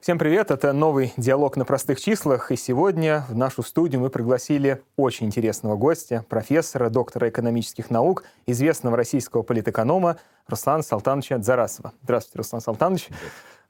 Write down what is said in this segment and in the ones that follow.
Всем привет, это новый диалог на простых числах, и сегодня в нашу студию мы пригласили очень интересного гостя, профессора, доктора экономических наук, известного российского политэконома Руслана Салтановича Дзарасова. Здравствуйте, Руслан Салтанович.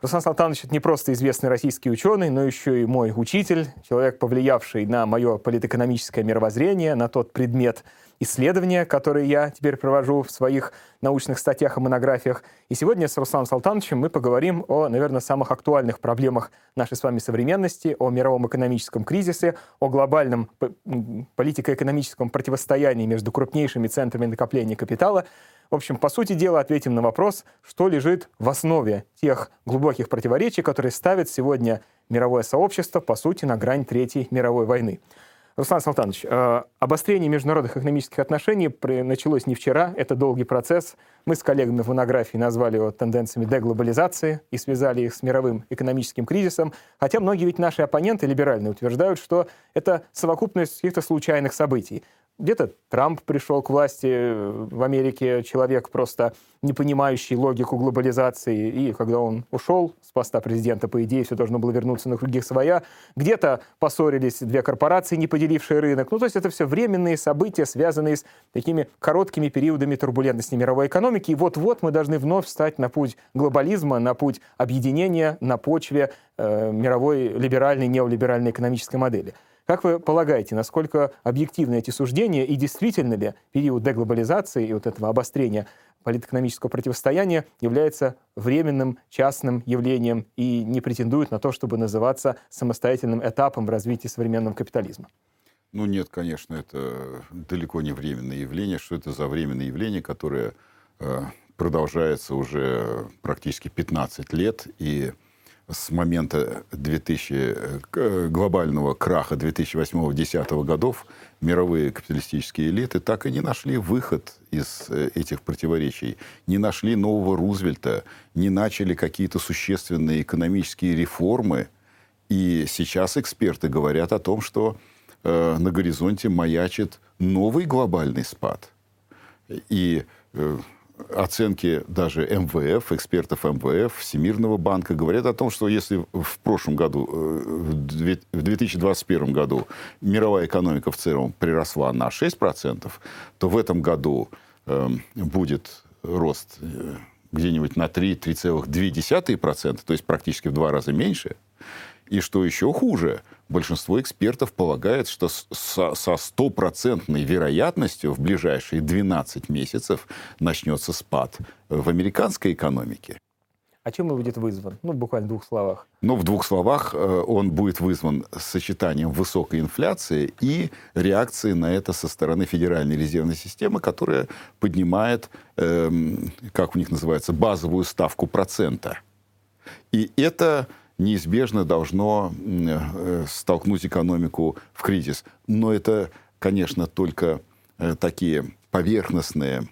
Руслан Салтанович — это не просто известный российский ученый, но еще и мой учитель, человек, повлиявший на мое политэкономическое мировоззрение, на тот предмет, исследования, которые я теперь провожу в своих научных статьях и монографиях. И сегодня с Русланом Салтановичем мы поговорим о, наверное, самых актуальных проблемах нашей с вами современности, о мировом экономическом кризисе, о глобальном политико-экономическом противостоянии между крупнейшими центрами накопления капитала. В общем, по сути дела, ответим на вопрос, что лежит в основе тех глубоких противоречий, которые ставят сегодня мировое сообщество, по сути, на грань Третьей мировой войны. Руслан Салтанович, э, обострение международных экономических отношений началось не вчера, это долгий процесс. Мы с коллегами в монографии назвали его тенденциями деглобализации и связали их с мировым экономическим кризисом, хотя многие ведь наши оппоненты либеральные утверждают, что это совокупность каких-то случайных событий. Где-то Трамп пришел к власти э, в Америке, человек просто не понимающий логику глобализации, и когда он ушел с поста президента, по идее, все должно было вернуться на круги своя. Где-то поссорились две корпорации, не поделившие рынок. Ну, то есть это все временные события, связанные с такими короткими периодами турбулентности мировой экономики. И вот-вот мы должны вновь встать на путь глобализма, на путь объединения на почве э, мировой либеральной, неолиберальной экономической модели. Как вы полагаете, насколько объективны эти суждения и действительно ли период деглобализации и вот этого обострения политэкономического противостояния является временным частным явлением и не претендует на то, чтобы называться самостоятельным этапом в развитии современного капитализма? Ну нет, конечно, это далеко не временное явление. Что это за временное явление, которое э, продолжается уже практически 15 лет и с момента 2000, э, глобального краха 2008-2010 годов мировые капиталистические элиты так и не нашли выход из э, этих противоречий, не нашли нового Рузвельта, не начали какие-то существенные экономические реформы. И сейчас эксперты говорят о том, что э, на горизонте маячит новый глобальный спад. И э, оценки даже МВФ, экспертов МВФ, Всемирного банка говорят о том, что если в прошлом году, э, в 2021 году мировая экономика в целом приросла на 6%, то в этом году эм, будет рост э, где-нибудь на 3-3,2%, то есть практически в два раза меньше. И что еще хуже, большинство экспертов полагает, что со стопроцентной вероятностью в ближайшие 12 месяцев начнется спад в американской экономике. А чем он будет вызван? Ну, буквально в двух словах. Ну, в двух словах, э, он будет вызван сочетанием высокой инфляции и реакции на это со стороны Федеральной резервной системы, которая поднимает, эм, как у них называется, базовую ставку процента. И это неизбежно должно э, столкнуть экономику в кризис. Но это, конечно, только э, такие поверхностные,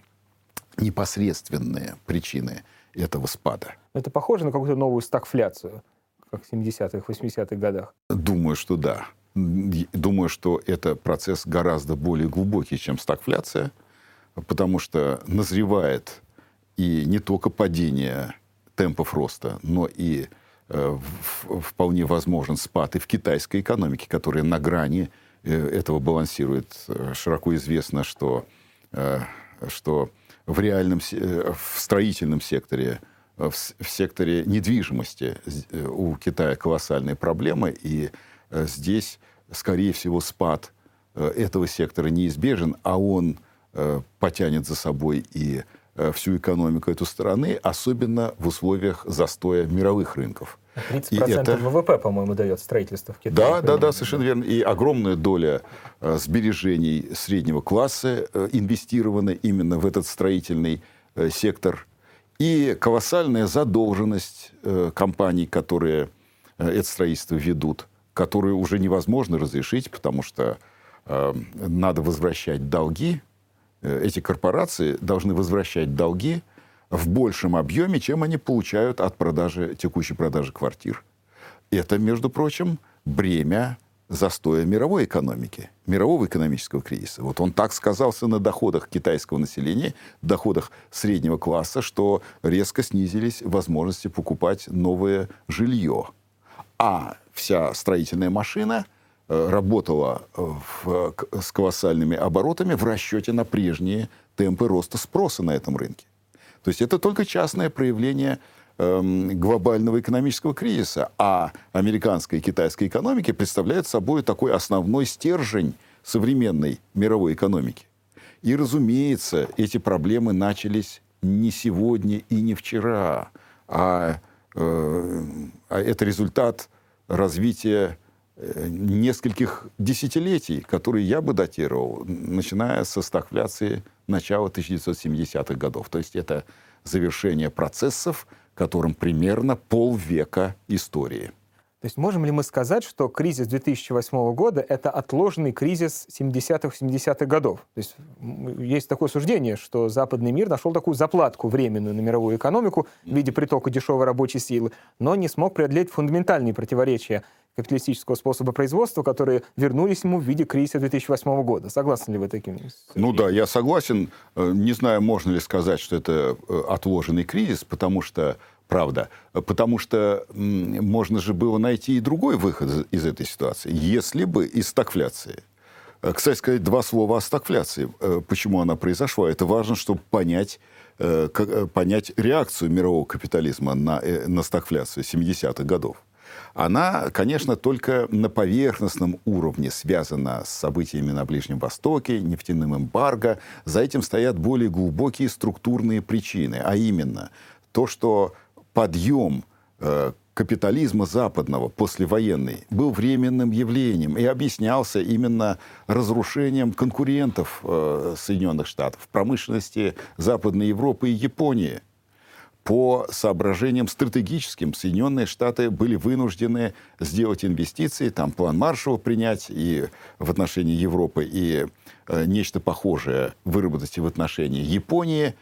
непосредственные причины этого спада. Это похоже на какую-то новую стагфляцию, как в 70-х, 80-х годах? Думаю, что да. Думаю, что это процесс гораздо более глубокий, чем стагфляция, потому что назревает и не только падение темпов роста, но и вполне возможен спад и в китайской экономике, которая на грани э, этого балансирует. Э, широко известно, что, что в реальном, в строительном секторе, в, секторе недвижимости у Китая колоссальные проблемы, и здесь, скорее всего, спад этого сектора неизбежен, а он потянет за собой и Э, всю экономику этой страны, особенно в условиях застоя мировых рынков. 30% и это... ВВП, по-моему, дает строительство в Китае. Да, да, да, совершенно верно. И огромная доля э, сбережений среднего класса э, инвестирована именно в этот строительный э, сектор. И колоссальная задолженность э, компаний, которые э, это строительство ведут, которую уже невозможно разрешить, потому что э, надо возвращать долги Э, эти корпорации должны возвращать долги в большем объеме, чем они получают от продажи, текущей продажи квартир. Это, между прочим, бремя застоя мировой экономики, мирового экономического кризиса. Вот он так сказался на доходах китайского населения, доходах среднего класса, что резко снизились возможности покупать новое жилье. а вся строительная машина работала в, с колоссальными оборотами в расчете на прежние темпы роста спроса на этом рынке. То есть это только частное проявление эм, глобального экономического кризиса, а американская и китайская экономики представляют собой такой основной стержень современной мировой экономики. И, разумеется, эти проблемы начались не сегодня и не вчера, а, э, а это результат развития э, нескольких десятилетий, которые я бы датировал, начиная со стагфляции начала 1970-х годов. То есть это завершение процессов, которым примерно полвека истории. То есть можем ли мы сказать, что кризис 2008 года — это отложенный кризис 70-х, 70-х годов? То есть есть такое суждение, что западный мир нашел такую заплатку временную на мировую экономику в виде притока дешевой рабочей силы, но не смог преодолеть фундаментальные противоречия капиталистического способа производства, которые вернулись ему в виде кризиса 2008 года. Согласны ли вы таким? Ну да, я согласен. Э, не знаю, можно ли сказать, что это э, отложенный кризис, потому что правда. Потому что можно же было найти и другой выход из этой ситуации, если бы из стагфляции. Э, кстати сказать, два слова о стагфляции. Почему она произошла? Это важно, чтобы понять, понять реакцию мирового капитализма на, на стагфляцию 70-х годов. Она, конечно, только на поверхностном уровне связана с событиями на Ближнем Востоке, нефтяным эмбарго. За этим стоят более глубокие структурные причины, а именно то, что подъем э, капитализма западного послевоенный был временным явлением и объяснялся именно разрушением конкурентов э, Соединенных Штатов в промышленности Западной Европы и Японии. По соображениям стратегическим Соединенные Штаты были вынуждены сделать инвестиции, там план Маршалла принять и в отношении Европы, и э, нечто похожее выработать и в отношении Японии,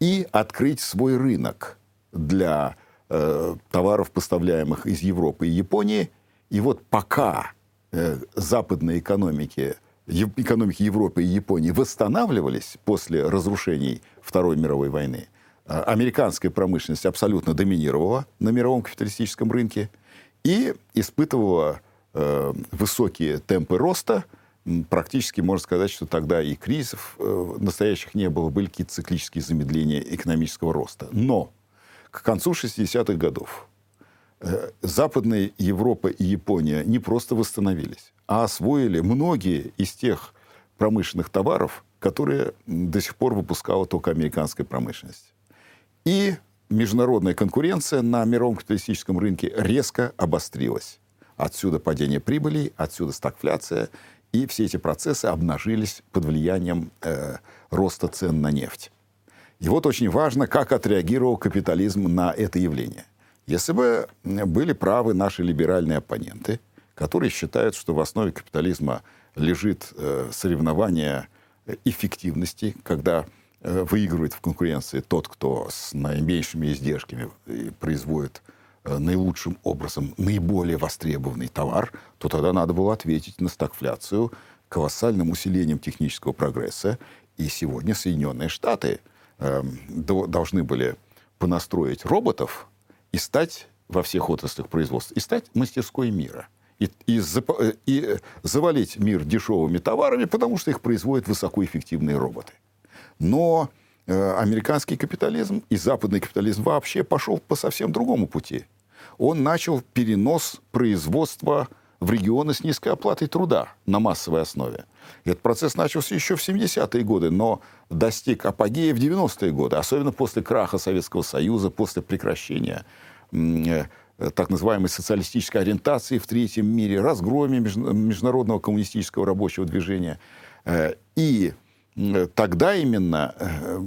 и открыть свой рынок – для э, товаров, поставляемых из Европы и Японии. И вот пока э, западные экономики, экономики Европы и Японии восстанавливались после разрушений Второй мировой войны, американская промышленность абсолютно доминировала на мировом капиталистическом рынке и испытывала э, высокие темпы роста. Практически можно сказать, что тогда и кризисов э, настоящих не было, были какие-то циклические замедления экономического роста. Но к концу 60-х годов э, Западная Европа и Япония не просто восстановились, а освоили многие из тех промышленных товаров, которые до сих пор выпускала только американская промышленность. И международная конкуренция на мировом капиталистическом рынке резко обострилась. Отсюда падение прибыли, отсюда стагфляция, и все эти процессы обнажились под влиянием э, роста цен на нефть. И вот очень важно, как отреагировал капитализм на это явление. Если бы были правы наши либеральные оппоненты, которые считают, что в основе капитализма лежит э, соревнование эффективности, когда э, выигрывает в конкуренции тот, кто с наименьшими издержками э, производит э, наилучшим образом наиболее востребованный товар, то тогда надо было ответить на стагфляцию колоссальным усилением технического прогресса. И сегодня Соединенные Штаты – э, должны были понастроить роботов и стать во всех отраслях производства, и стать мастерской мира. И, и, э, и завалить мир дешевыми товарами, потому что их производят высокоэффективные роботы. Но э, американский капитализм и западный капитализм вообще пошел по совсем другому пути. Он начал перенос производства в регионы с низкой оплатой труда на массовой основе. И этот процесс начался еще в 70-е годы, но достиг апогея в 90-е годы, особенно после краха Советского Союза, после прекращения э, так называемой социалистической ориентации в третьем мире, разгроме международного коммунистического рабочего движения. Э, и тогда именно э,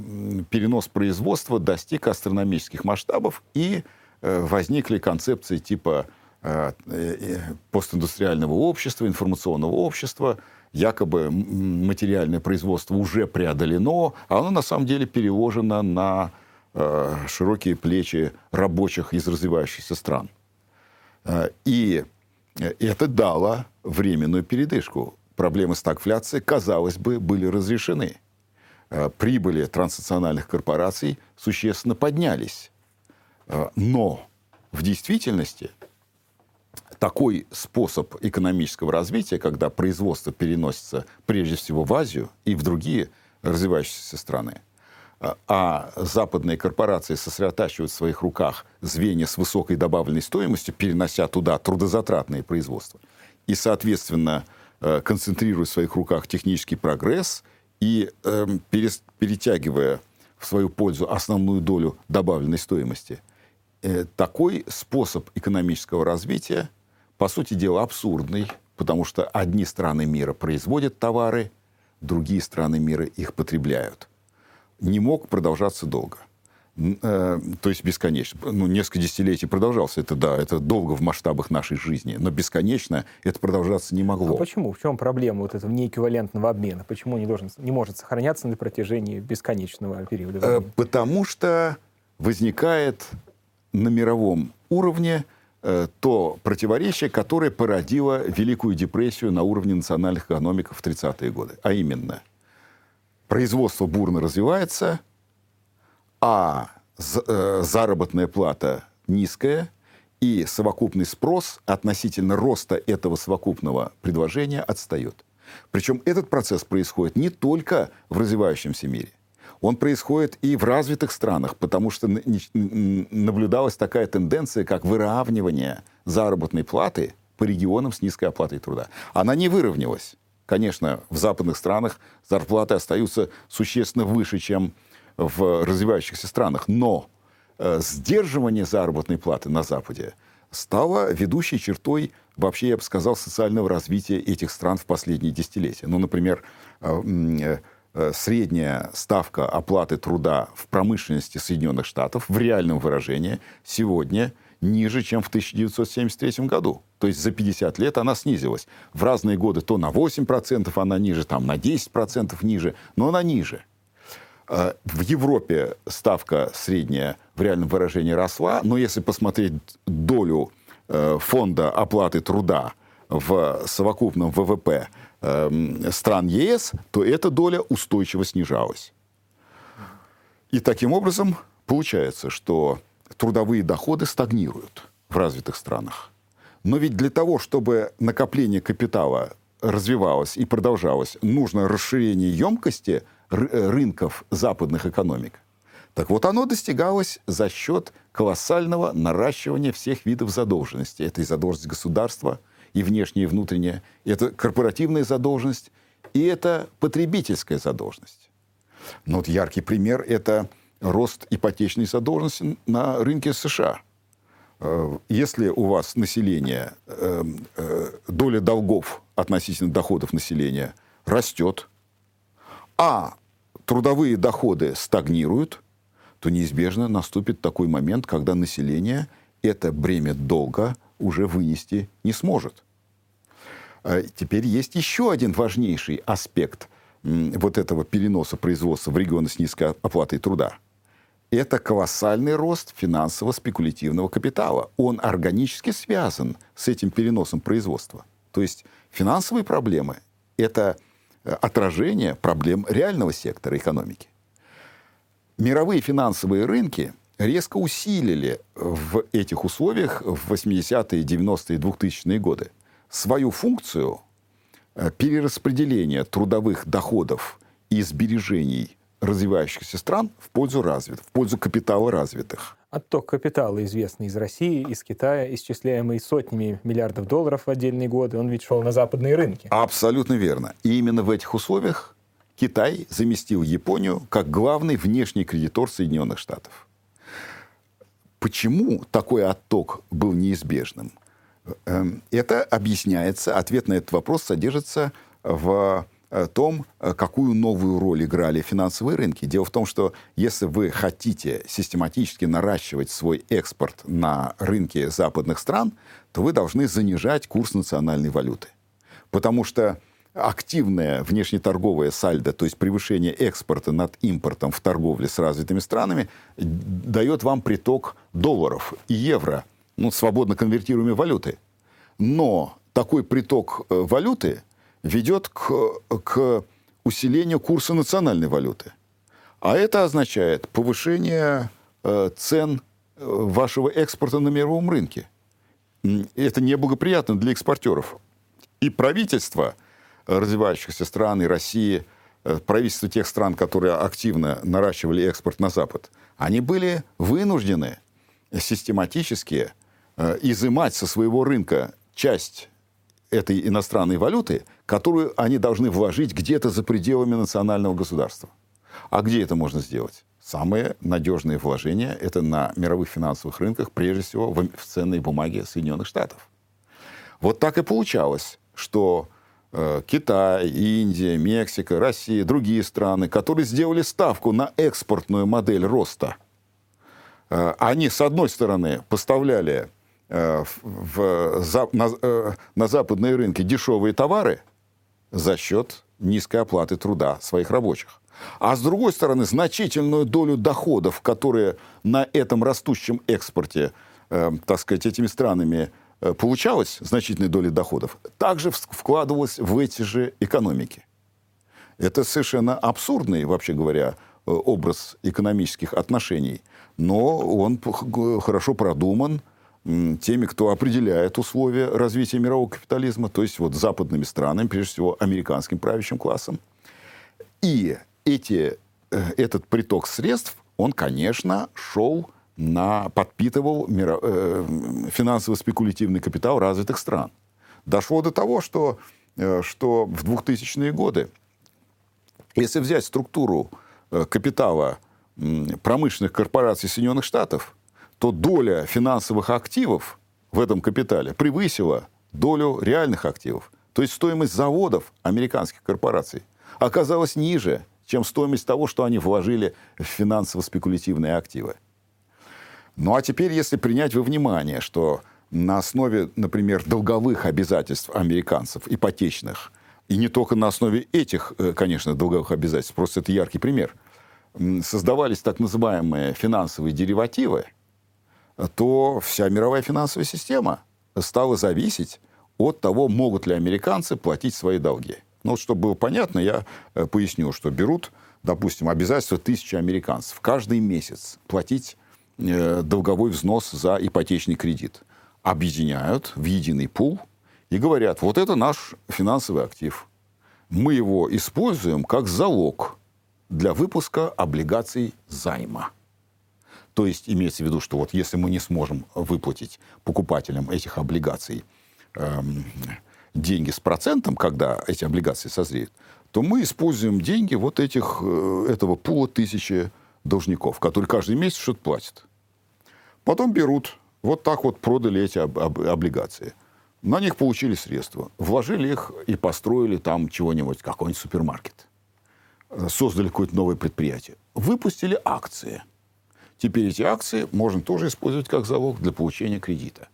перенос производства достиг астрономических масштабов, и возникли концепции типа Э, э, постиндустриального общества, информационного общества, якобы материальное производство уже преодолено, а оно на самом деле переложено на э, широкие плечи рабочих из развивающихся стран. И это дало временную передышку. Проблемы стагфляции, казалось бы, были разрешены. Прибыли транснациональных корпораций существенно поднялись. Но в действительности такой способ экономического развития, когда производство переносится прежде всего в Азию и в другие развивающиеся страны, а, а западные корпорации сосредотачивают в своих руках звенья с высокой добавленной стоимостью, перенося туда трудозатратные производства, и, соответственно, э, концентрируя в своих руках технический прогресс и э, перетягивая в свою пользу основную долю добавленной стоимости. Э, такой способ экономического развития, по сути дела, абсурдный, потому что одни страны мира производят товары, другие страны мира их потребляют. Не мог продолжаться долго. Э, то есть бесконечно. Ну, несколько десятилетий продолжался. Это да, это долго в масштабах нашей жизни. Но бесконечно это продолжаться не могло. А почему? В чем проблема вот этого неэквивалентного обмена? Почему он не, должен, не может сохраняться на протяжении бесконечного периода э, времени? Потому что возникает на мировом уровне э, то противоречие, которое породило Великую депрессию на уровне национальных экономик в 30-е годы. А именно, производство бурно развивается – а э, заработная плата низкая, и совокупный спрос относительно роста этого совокупного предложения отстает. Причем этот процесс происходит не только в развивающемся мире. Он происходит и в развитых странах, потому что наблюдалась такая тенденция, как выравнивание заработной платы по регионам с низкой оплатой труда. Она не выровнялась. Конечно, в западных странах зарплаты остаются существенно выше, чем в развивающихся странах. Но э, сдерживание заработной платы на Западе стало ведущей чертой вообще, я бы сказал, социального развития этих стран в последние десятилетия. Ну, например, э, э, средняя ставка оплаты труда в промышленности Соединенных Штатов в реальном выражении сегодня ниже, чем в 1973 году. То есть за 50 лет она снизилась. В разные годы то на 8% она ниже, там на 10% ниже, но она ниже. А, в Европе ставка средняя в реальном выражении росла, но если посмотреть долю э, фонда оплаты труда в совокупном ВВП эм, стран ЕС, то эта доля устойчиво снижалась. И таким образом получается, что трудовые доходы стагнируют в развитых странах. Но ведь для того, чтобы накопление капитала развивалось и продолжалось, нужно расширение емкости – Э, рынков западных экономик. Так вот, оно достигалось за счет колоссального наращивания всех видов задолженности. Это и задолженность государства, и внешняя, и внутренняя, это корпоративная задолженность, и это потребительская задолженность. Но вот яркий пример – это рост ипотечной задолженности на рынке США. Э, если у вас население, э, доля долгов относительно доходов населения растет, а трудовые доходы стагнируют, то неизбежно наступит такой момент, когда население это бремя долга уже вынести не сможет. А теперь есть еще один важнейший аспект вот этого переноса производства в регионы с низкой оплатой труда. Это колоссальный рост финансово-спекулятивного капитала. Он органически связан с этим переносом производства. То есть финансовые проблемы – это отражение проблем реального сектора экономики. Мировые финансовые рынки резко усилили в этих условиях в 80-е, 90-е, 2000-е годы свою функцию э, перераспределения трудовых доходов и сбережений развивающихся стран в пользу развитых, в пользу капитала развитых. Отток капитала известный из России, из Китая, исчисляемый сотнями миллиардов долларов в отдельные годы, он ведь шел на западные рынки. Абсолютно верно. И именно в этих условиях Китай заместил Японию как главный внешний кредитор Соединенных Штатов. Почему такой отток был неизбежным? Эм, это объясняется, ответ на этот вопрос содержится в том, э, какую новую роль играли финансовые рынки. Дело в том, что если вы хотите систематически наращивать свой экспорт на рынке западных стран, то вы должны занижать курс национальной валюты. Потому что активное внешнеторговое сальдо, то есть превышение экспорта над импортом в торговле с развитыми странами, дает вам приток долларов и евро, ну, свободно конвертируемой валюты. Но такой приток э, валюты – ведет к, к усилению курса национальной валюты. А это означает повышение э, цен э, вашего экспорта на мировом рынке. это неблагоприятно для экспортеров. И правительство развивающихся стран, и России, э, правительство тех стран, которые активно наращивали экспорт на Запад, они были вынуждены систематически э, изымать со своего рынка часть этой иностранной валюты, которую они должны вложить где-то за пределами национального государства. А где это можно сделать? Самые надежные вложения – это на мировых финансовых рынках, прежде всего в, ценные бумаги Соединенных Штатов. Вот так и получалось, что э, Китай, Индия, Мексика, Россия, другие страны, которые сделали ставку на экспортную модель роста, э, они, с одной стороны, поставляли в, в, на, э, на западные рынки дешевые товары за счет низкой оплаты труда своих рабочих. А с другой стороны, значительную долю доходов, которые на этом растущем экспорте, э, так сказать, этими странами э, получалось, значительной доли доходов, также вкладывалось в эти же экономики. Это совершенно абсурдный, вообще говоря, э, образ экономических отношений, но он хорошо продуман теми, кто определяет условия развития мирового капитализма, то есть вот западными странами, прежде всего американским правящим классом. И эти, э, этот приток средств, он, конечно, шел на, подпитывал миро, э, финансово-спекулятивный капитал развитых стран. Дошло до того, что, э, что в 2000-е годы, если взять структуру э, капитала э, промышленных корпораций Соединенных Штатов, то доля финансовых активов в этом капитале превысила долю реальных активов. То есть стоимость заводов американских корпораций оказалась ниже, чем стоимость того, что они вложили в финансово-спекулятивные активы. Ну а теперь, если принять во внимание, что на основе, например, долговых обязательств американцев, ипотечных, и не только на основе этих, э, конечно, долговых обязательств, просто это яркий пример, создавались так называемые финансовые деривативы, то вся мировая финансовая система стала зависеть от того, могут ли американцы платить свои долги. Ну, вот, чтобы было понятно, я э, поясню, что берут, допустим, обязательства тысячи американцев каждый месяц платить э, долговой взнос за ипотечный кредит. Объединяют в единый пул и говорят, вот это наш финансовый актив. Мы его используем как залог для выпуска облигаций займа. То есть имеется в виду, что вот если мы не сможем выплатить покупателям этих облигаций эм, деньги с процентом, когда эти облигации созреют, то мы используем деньги вот этих, э, этого пула тысячи должников, которые каждый месяц что-то платят. Потом берут, вот так вот продали эти об, об, облигации. На них получили средства. Вложили их и построили там чего-нибудь, какой-нибудь супермаркет. Создали какое-то новое предприятие. Выпустили акции. Теперь эти акции можно тоже использовать как залог для получения кредита.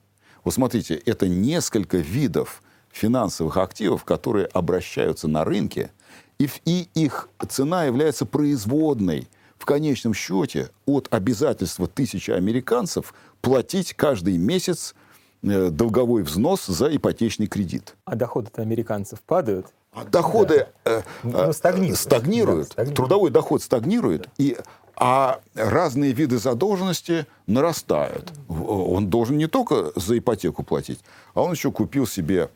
Вот смотрите, это несколько видов финансовых активов, которые обращаются на рынке, и, и их цена является производной в конечном счете от обязательства тысячи американцев платить каждый месяц э, долговой взнос за ипотечный кредит. А доходы-то американцев падают? А доходы да. э, ну, э стагнируют. стагнируют. Да, стагнируют. Трудовой доход стагнирует, да. и, а разные виды задолженности нарастают. Он должен не только за ипотеку платить, а он еще купил себе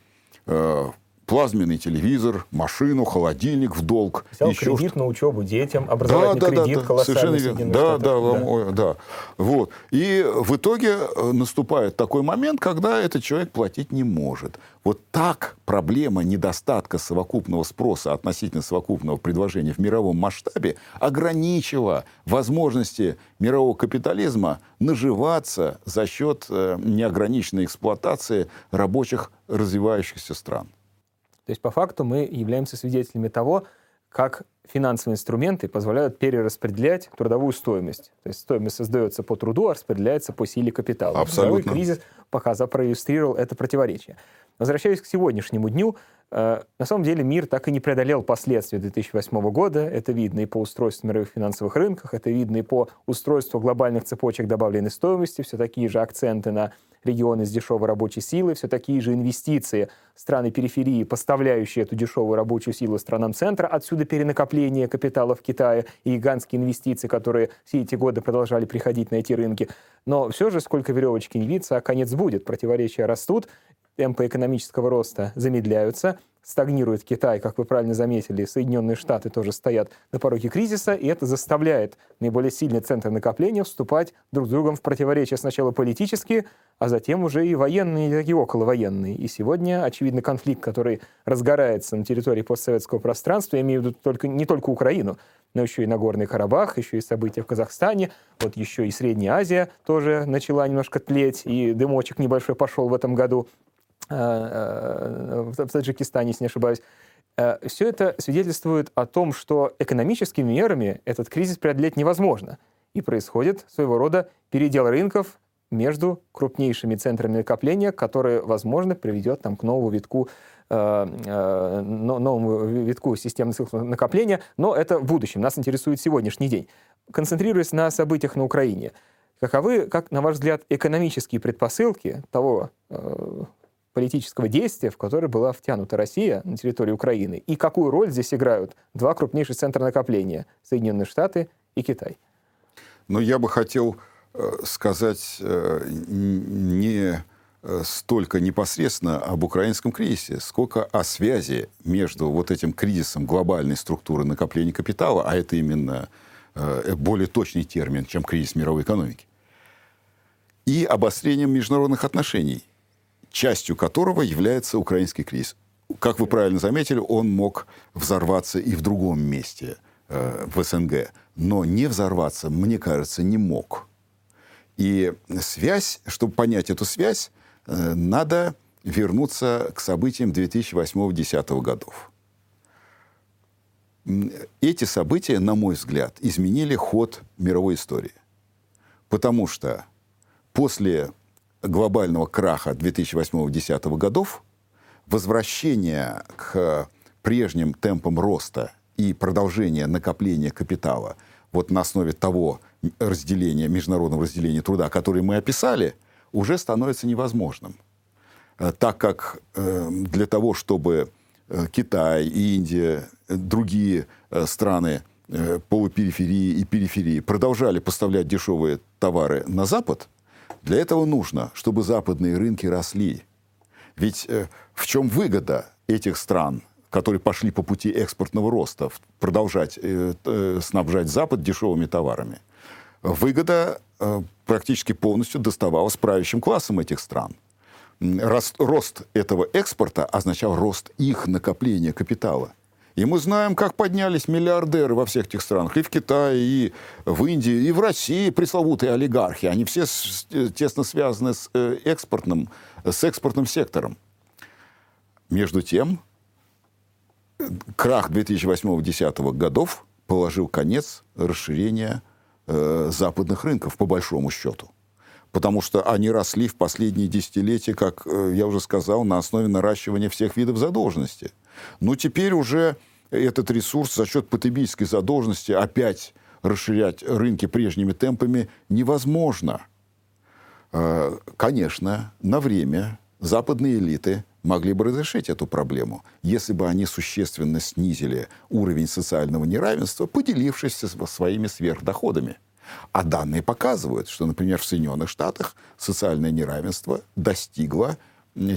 э, плазменный телевизор, машину, холодильник в долг. Взял еще кредит что... на учебу детям, образовательный да, да, кредит да, колоссальный. Совершенно Да, да, да, да. Вот. И в итоге э, наступает такой момент, когда этот человек платить не может. Вот так проблема недостатка совокупного спроса относительно совокупного предложения в мировом масштабе ограничила возможности мирового капитализма наживаться за счет э, неограниченной эксплуатации рабочих развивающихся стран. То есть по факту мы являемся свидетелями того, как финансовые инструменты позволяют перераспределять трудовую стоимость. То есть стоимость создается по труду, а распределяется по силе капитала. Абсолютно. Трудовой кризис пока проиллюстрировал это противоречие. Возвращаясь к сегодняшнему дню, э, на самом деле мир так и не преодолел последствия 2008 года. Это видно и по устройству мировых финансовых рынках, это видно и по устройству глобальных цепочек добавленной стоимости. Все такие же акценты на регионы с дешевой рабочей силой, все такие же инвестиции страны периферии, поставляющие эту дешевую рабочую силу странам центра, отсюда перенакопление капитала в Китае и гигантские инвестиции, которые все эти годы продолжали приходить на эти рынки. Но все же, сколько веревочки не виться, а конец будет. Противоречия растут, темпы экономического роста замедляются, стагнирует Китай, как вы правильно заметили, Соединенные Штаты тоже стоят на пороге кризиса, и это заставляет наиболее сильные центры накопления вступать друг с другом в противоречия сначала политические, а затем уже и военные, и околовоенные. И сегодня, очевидно, конфликт, который разгорается на территории постсоветского пространства, я имею в виду только, не только Украину, но еще и Нагорный Карабах, еще и события в Казахстане, вот еще и Средняя Азия тоже начала немножко тлеть, и дымочек небольшой пошел в этом году. Э, э, в Таджикистане, если не ошибаюсь. Э, Все это свидетельствует о том, что экономическими мерами этот кризис преодолеть невозможно. И происходит своего рода передел рынков между крупнейшими центрами накопления, которые, возможно, приведет там, к новому витку новому витку системы накопления, но это в будущем. Нас интересует сегодняшний день. Концентрируясь на событиях на Украине, каковы, как, на ваш взгляд, экономические предпосылки того политического действия, в которое была втянута Россия на территории Украины, и какую роль здесь играют два крупнейших центра накопления — Соединенные Штаты и Китай? Ну, я бы хотел э, сказать э, не э, столько непосредственно об украинском кризисе, сколько о связи между вот этим кризисом глобальной структуры накопления капитала, а это именно более точный термин, чем кризис мировой экономики, и обострением международных отношений – частью которого является украинский кризис. Как вы правильно заметили, он мог взорваться и в другом месте, э, в СНГ. Но не взорваться, мне кажется, не мог. И связь, чтобы понять эту связь, э, надо вернуться к событиям 2008-2010 годов. Эти события, на мой взгляд, изменили ход мировой истории. Потому что после глобального краха 2008-2010 годов, возвращение к прежним темпам роста и продолжение накопления капитала вот на основе того разделения, международного разделения труда, которое мы описали, уже становится невозможным. Э, так как э, для того, чтобы э, Китай, Индия, другие страны полупериферии и периферии продолжали поставлять дешевые товары на Запад – для этого нужно, чтобы западные рынки росли. Ведь э, в чем выгода этих стран, которые пошли по пути экспортного роста, продолжать э, э, снабжать Запад дешевыми товарами? Выгода э, практически полностью доставалась правящим классам этих стран. Рост, рост этого экспорта означал рост их накопления капитала – и мы знаем, как поднялись миллиардеры во всех этих странах. И в Китае, и в Индии, и в России пресловутые олигархи. Они все э, тесно связаны с э, экспортным, с экспортным сектором. Между тем, крах 2008-2010 годов положил конец расширения э, западных рынков, по большому счету. Потому что они росли в последние десятилетия, как э, я уже сказал, на основе наращивания всех видов задолженности – но теперь уже этот ресурс за счет потребительской задолженности опять расширять рынки прежними темпами невозможно. А, конечно, на время западные элиты могли бы разрешить эту проблему, если бы они существенно снизили уровень социального неравенства, поделившись своими сверхдоходами. А данные показывают, что, например, в Соединенных Штатах социальное неравенство достигло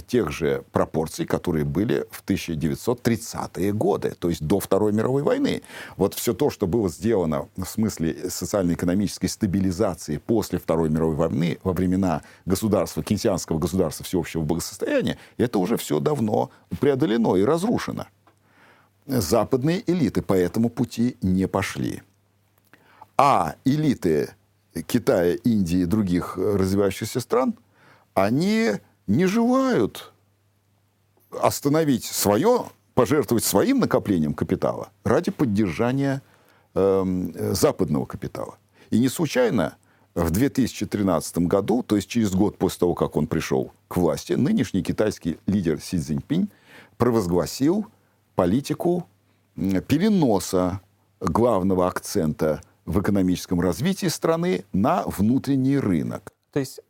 тех же пропорций, которые были в 1930-е годы, то есть до Второй мировой войны. Вот все то, что было сделано в смысле социально-экономической стабилизации после Второй мировой войны, во времена государства, кенсианского государства всеобщего благосостояния, это уже все давно преодолено и разрушено. Западные элиты по этому пути не пошли. А элиты Китая, Индии и других развивающихся стран, они не желают остановить свое, пожертвовать своим накоплением капитала ради поддержания э, западного капитала. И не случайно в 2013 году, то есть через год после того, как он пришел к власти, нынешний китайский лидер Си Цзиньпинь провозгласил политику переноса главного акцента в экономическом развитии страны на внутренний рынок. То есть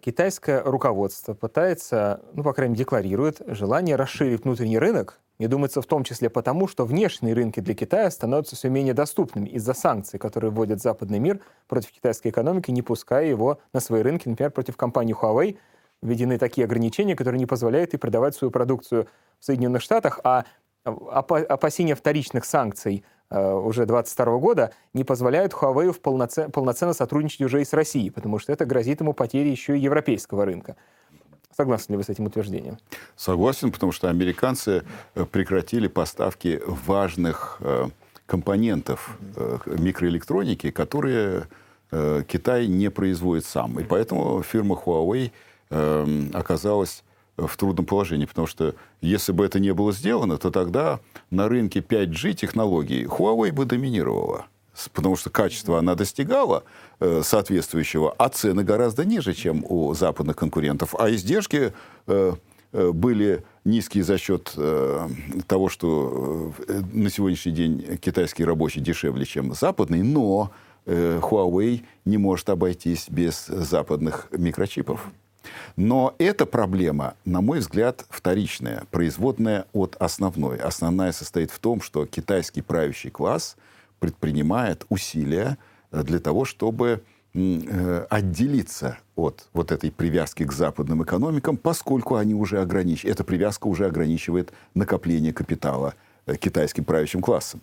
китайское руководство пытается, ну, по крайней мере, декларирует желание расширить внутренний рынок, мне думается, в том числе потому, что внешние рынки для Китая становятся все менее доступными из-за санкций, которые вводит западный мир против китайской экономики, не пуская его на свои рынки. Например, против компании Huawei введены такие ограничения, которые не позволяют ей продавать свою продукцию в Соединенных Штатах, а опасения вторичных санкций э, уже 2022 года не позволяют Huawei полноценно, полноценно сотрудничать уже и с Россией, потому что это грозит ему потерей еще и европейского рынка. Согласны ли вы с этим утверждением? Согласен, потому что американцы э, прекратили поставки важных э, компонентов микроэлектроники, которые Китай не производит сам. И поэтому фирма Huawei оказалась в трудном положении, потому что если бы это не было сделано, то тогда на рынке 5G технологий Huawei бы доминировала потому что качество она достигала э, соответствующего, а цены гораздо ниже, чем у западных конкурентов. А издержки э, э, были низкие за счет того, что на сегодняшний день китайский рабочий дешевле, чем западный, но Huawei не может обойтись без западных микрочипов. Но эта проблема, на мой взгляд, вторичная, производная от основной. Основная состоит в том, что китайский правящий класс предпринимает усилия э, для того, чтобы э, отделиться от вот этой привязки к западным экономикам, поскольку они уже ограничивают, эта привязка уже ограничивает накопление капитала э, китайским правящим классом.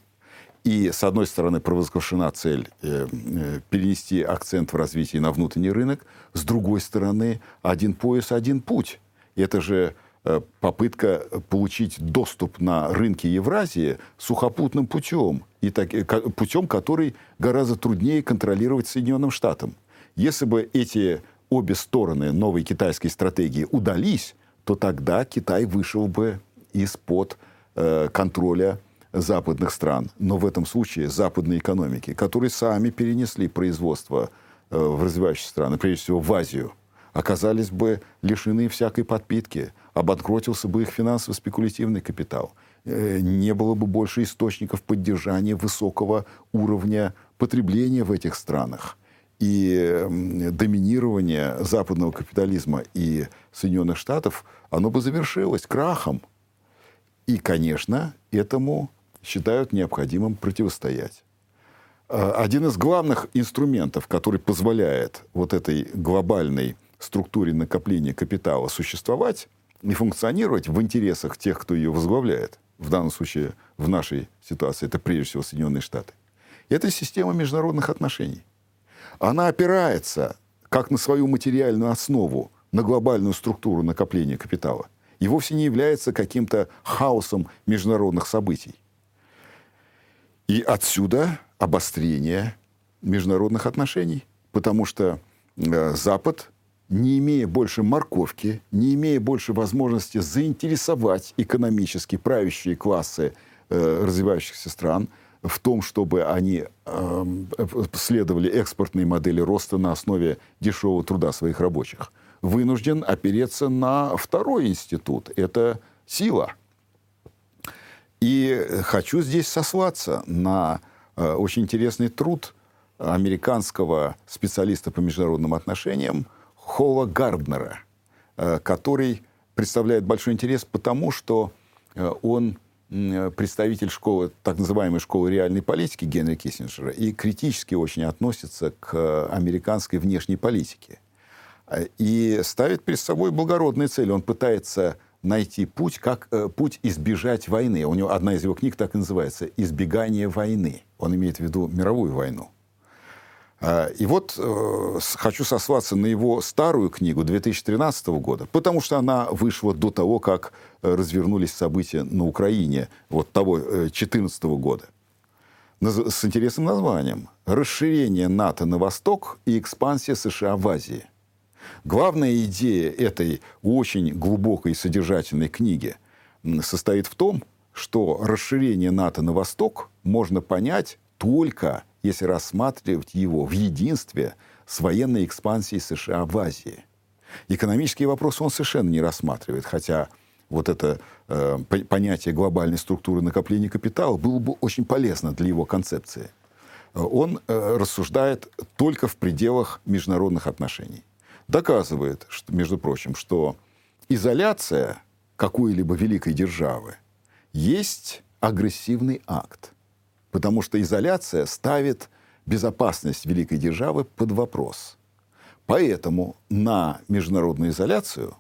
И, с одной стороны, провозглашена цель э, э, перенести акцент в развитии на внутренний рынок, с другой стороны, один пояс, один путь. Это же э, попытка получить доступ на рынки Евразии сухопутным путем, и так, э, путем, который гораздо труднее контролировать Соединенным Штатам. Если бы эти обе стороны новой китайской стратегии удались, то тогда Китай вышел бы из-под э, контроля западных стран, но в этом случае западные экономики, которые сами перенесли производство э, в развивающиеся страны, прежде всего в Азию, оказались бы лишены всякой подпитки, обанкротился бы их финансово-спекулятивный капитал, э, не было бы больше источников поддержания высокого уровня потребления в этих странах. И доминирование западного капитализма и Соединенных Штатов, оно бы завершилось крахом. И, конечно, этому считают необходимым противостоять. А, один из главных инструментов, который позволяет вот этой глобальной структуре накопления капитала существовать и функционировать в интересах тех, кто ее возглавляет, в данном случае в нашей ситуации это прежде всего Соединенные Штаты, это система международных отношений. Она опирается как на свою материальную основу, на глобальную структуру накопления капитала, и вовсе не является каким-то хаосом международных событий. И отсюда обострение международных отношений, потому что э, Запад, не имея больше морковки, не имея больше возможности заинтересовать экономически правящие классы э, развивающихся стран в том, чтобы они э, следовали экспортной модели роста на основе дешевого труда своих рабочих, вынужден опереться на второй институт. Это сила – и хочу здесь сослаться на э, очень интересный труд американского специалиста по международным отношениям Холла Гарднера, э, который представляет большой интерес потому, что э, он представитель школы, так называемой школы реальной политики Генри Киссинджера и критически очень относится к американской внешней политике. И ставит перед собой благородные цели. Он пытается найти путь, как э, путь избежать войны. У него одна из его книг так и называется «Избегание войны». Он имеет в виду мировую войну. А, и вот э, хочу сослаться на его старую книгу 2013 года, потому что она вышла до того, как э, развернулись события на Украине, вот того 2014 э, года, с интересным названием «Расширение НАТО на восток и экспансия США в Азии». Главная идея этой очень глубокой и содержательной книги состоит в том, что расширение НАТО на восток можно понять только если рассматривать его в единстве с военной экспансией США в Азии. Экономические вопросы он совершенно не рассматривает, хотя вот это э, понятие глобальной структуры накопления капитала было бы очень полезно для его концепции. Он э, рассуждает только в пределах международных отношений. Доказывает, между прочим, что изоляция какой-либо великой державы есть агрессивный акт. Потому что изоляция ставит безопасность великой державы под вопрос. Поэтому на международную изоляцию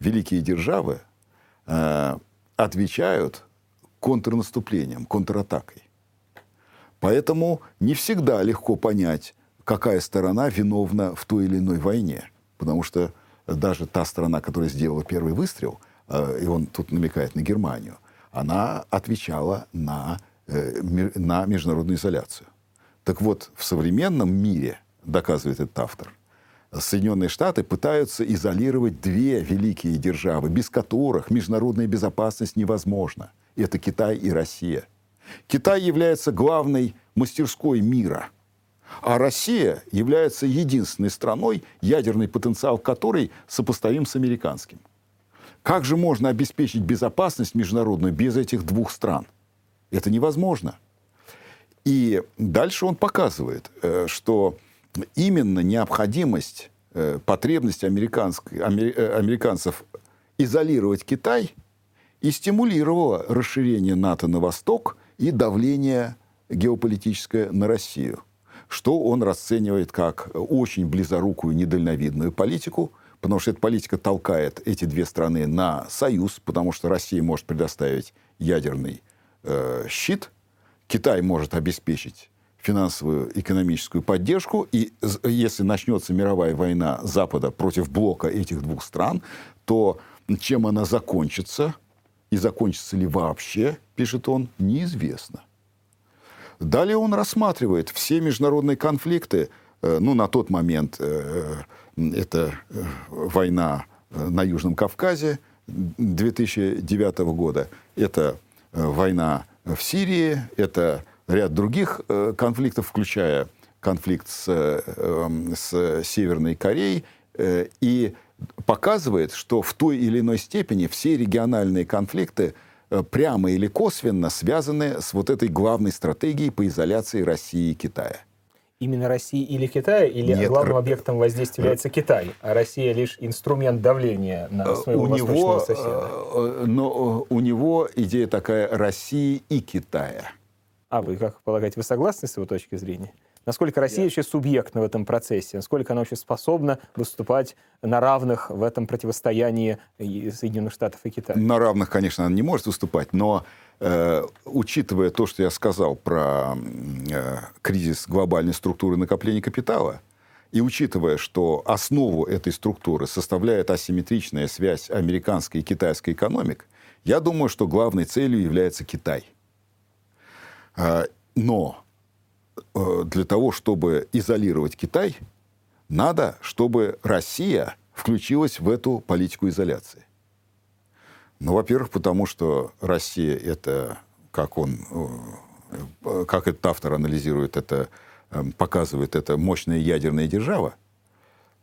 великие державы э, отвечают контрнаступлением, контратакой. Поэтому не всегда легко понять, какая сторона виновна в той или иной войне. Потому что даже та страна, которая сделала первый выстрел, э, и он тут намекает на Германию, она отвечала на, э, на международную изоляцию. Так вот, в современном мире, доказывает этот автор, Соединенные Штаты пытаются изолировать две великие державы, без которых международная безопасность невозможна. Это Китай и Россия. Китай является главной мастерской мира, а Россия является единственной страной, ядерный потенциал которой сопоставим с американским. Как же можно обеспечить безопасность международную без этих двух стран? Это невозможно. И дальше он показывает, э, что именно необходимость, э, потребность э, американцев изолировать Китай и стимулировала расширение НАТО на восток и давление геополитическое на Россию, что он расценивает как очень близорукую, недальновидную политику, потому что эта политика толкает эти две страны на союз, потому что Россия может предоставить ядерный э, щит, Китай может обеспечить финансовую, экономическую поддержку. И если начнется мировая война Запада против блока этих двух стран, то чем она закончится, и закончится ли вообще, пишет он, неизвестно. Далее он рассматривает все международные конфликты, э, ну, на тот момент э, это э, война на Южном Кавказе 2009 года, это война в Сирии, это ряд других конфликтов, включая конфликт с, э, с Северной Кореей, и показывает, что в той или иной степени все региональные конфликты прямо или косвенно связаны с вот этой главной стратегией по изоляции России и Китая. Именно России или Китая, или Нет, главным объектом воздействия является Китай, а Россия лишь инструмент давления на своего у восточного него, соседа? Но у него идея такая России и Китая. А вы как полагаете, вы согласны с его точки зрения? Насколько Россия еще субъектна в этом процессе? Насколько она вообще способна выступать на равных в этом противостоянии Соединенных Штатов и Китая? На равных, конечно, она не может выступать, но э, учитывая то, что я сказал про э, кризис глобальной структуры накопления капитала, и учитывая, что основу этой структуры составляет асимметричная связь американской и китайской экономик, я думаю, что главной целью является Китай – а, но э, для того, чтобы изолировать Китай, надо, чтобы Россия включилась в эту политику изоляции. Ну, во-первых, потому что Россия это, как он, э, как этот автор анализирует это, э, показывает, это мощная ядерная держава.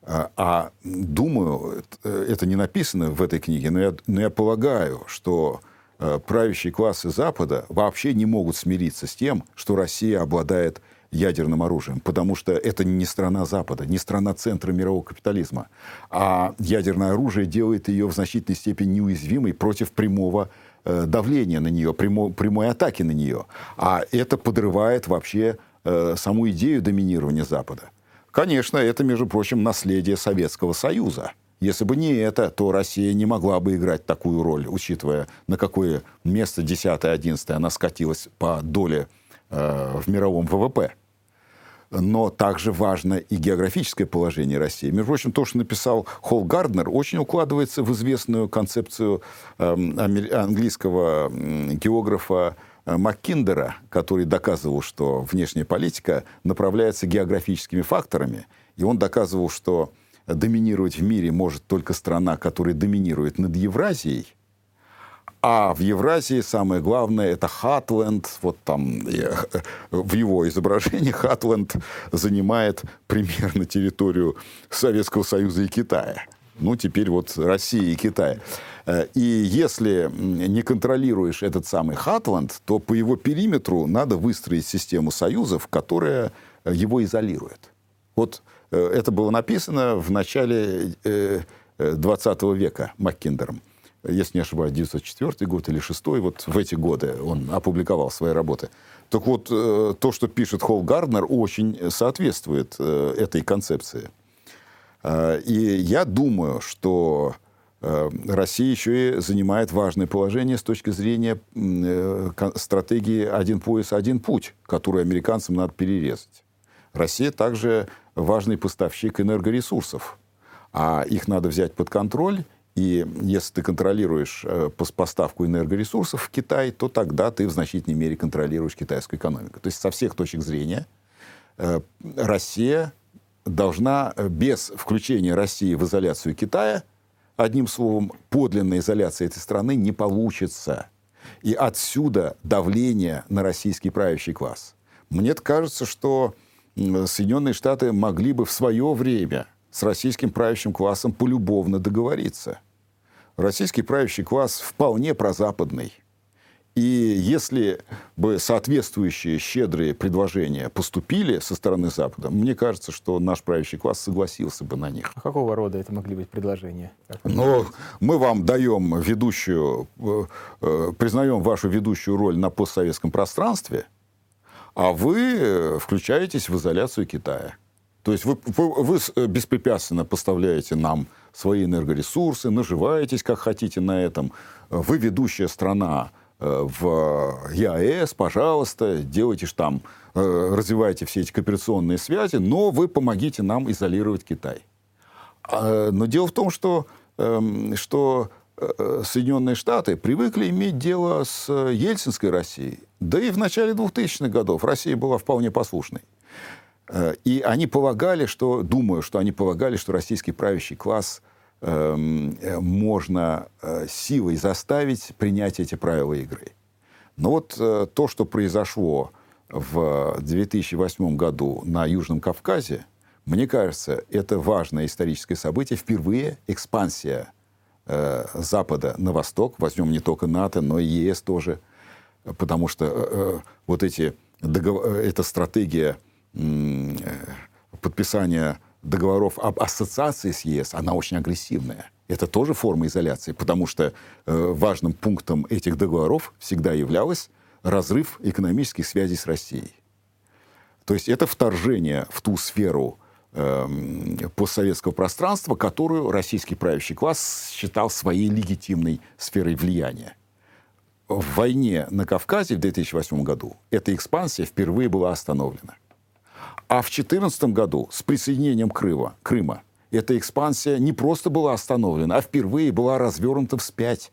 А, а думаю, это не написано в этой книге, но я, но я полагаю, что Э, правящие классы Запада вообще не могут смириться с тем, что Россия обладает ядерным оружием, потому что это не страна Запада, не страна центра мирового капитализма. А ядерное оружие делает ее в значительной степени неуязвимой против прямого э, давления на нее, прямо, прямой атаки на нее. А это подрывает вообще э, саму идею доминирования Запада. Конечно, это, между прочим, наследие Советского Союза – если бы не это, то Россия не могла бы играть такую роль, учитывая, на какое место 10-11 она скатилась по доле э, в мировом ВВП. Но также важно и географическое положение России. Между прочим, то, что написал Холл Гарднер, очень укладывается в известную концепцию э, английского географа Маккиндера, который доказывал, что внешняя политика направляется географическими факторами. И он доказывал, что доминировать в мире может только страна, которая доминирует над Евразией, а в Евразии самое главное это Хатленд. Вот там э, в его изображении Хатленд занимает примерно территорию Советского Союза и Китая. Ну, теперь вот Россия и Китай. Э, и если не контролируешь этот самый Хатланд, то по его периметру надо выстроить систему союзов, которая его изолирует. Вот это было написано в начале 20 века Маккиндером. Если не ошибаюсь, 1904 год или 6 вот в эти годы он опубликовал свои работы. Так вот, то, что пишет Холл Гарднер, очень соответствует этой концепции. И я думаю, что Э, Россия еще и занимает важное положение с точки зрения э, стратегии «один пояс, один путь», которую американцам надо перерезать. Россия также важный поставщик энергоресурсов, а их надо взять под контроль, и если ты контролируешь э, поставку энергоресурсов в Китай, то тогда ты в значительной мере контролируешь китайскую экономику. То есть со всех точек зрения Россия должна без включения России в изоляцию Китая – Одним словом, подлинная изоляция этой страны не получится. И отсюда давление на российский правящий класс. Мне кажется, что Соединенные Штаты могли бы в свое время с российским правящим классом полюбовно договориться. Российский правящий класс вполне прозападный – и если бы соответствующие щедрые предложения поступили со стороны Запада, мне кажется, что наш правящий класс согласился бы на них. А какого рода это могли быть предложения? Ну, мы вам даем ведущую, э, э, признаем вашу ведущую роль на постсоветском пространстве, а вы э, включаетесь в изоляцию Китая. То есть вы, вы, вы беспрепятственно поставляете нам свои энергоресурсы, наживаетесь как хотите на этом. Вы ведущая страна Э, в ЕАЭС, пожалуйста, делайте ж там, э, развивайте все эти кооперационные связи, но вы помогите нам изолировать Китай. А, но дело в том, что, эм, что э, Соединенные Штаты привыкли иметь дело с Ельцинской Россией. Да и в начале 2000-х годов Россия была вполне послушной. И они полагали, что, думаю, что они полагали, что российский правящий класс Эм, э, можно э, силой заставить принять эти правила игры. Но вот э, то, что произошло в 2008 году на Южном Кавказе, мне кажется, это важное историческое событие. Впервые экспансия Запада на восток, возьмем не только НАТО, но и ЕС тоже, потому что вот эти договор, эта стратегия подписания договоров об ассоциации с ЕС, она очень агрессивная. Это тоже форма изоляции, потому что э, важным пунктом этих договоров всегда являлось разрыв экономических связей с Россией. То есть это вторжение в ту сферу э, постсоветского пространства, которую российский правящий класс считал своей легитимной сферой влияния. В войне на Кавказе в 2008 году эта экспансия впервые была остановлена. А в 2014 году с присоединением Крыма, Крыма эта экспансия не просто была остановлена, а впервые была развернута вспять.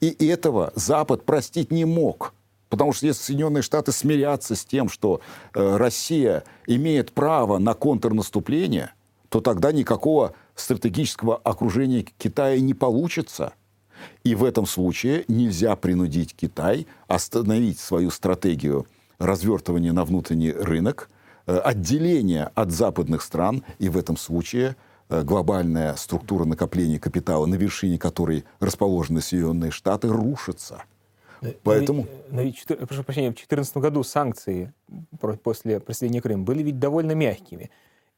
И этого Запад простить не мог. Потому что если Соединенные Штаты смирятся с тем, что э, Россия имеет право на контрнаступление, то тогда никакого стратегического окружения Китая не получится. И в этом случае нельзя принудить Китай остановить свою стратегию развертывания на внутренний рынок Э, отделение от западных стран, и в этом случае э, глобальная структура накопления капитала, на вершине которой расположены Соединенные Штаты, рушится. Поэтому... Но ведь, прошу прощения, в 2014 году санкции после присоединения Крыма были ведь довольно мягкими.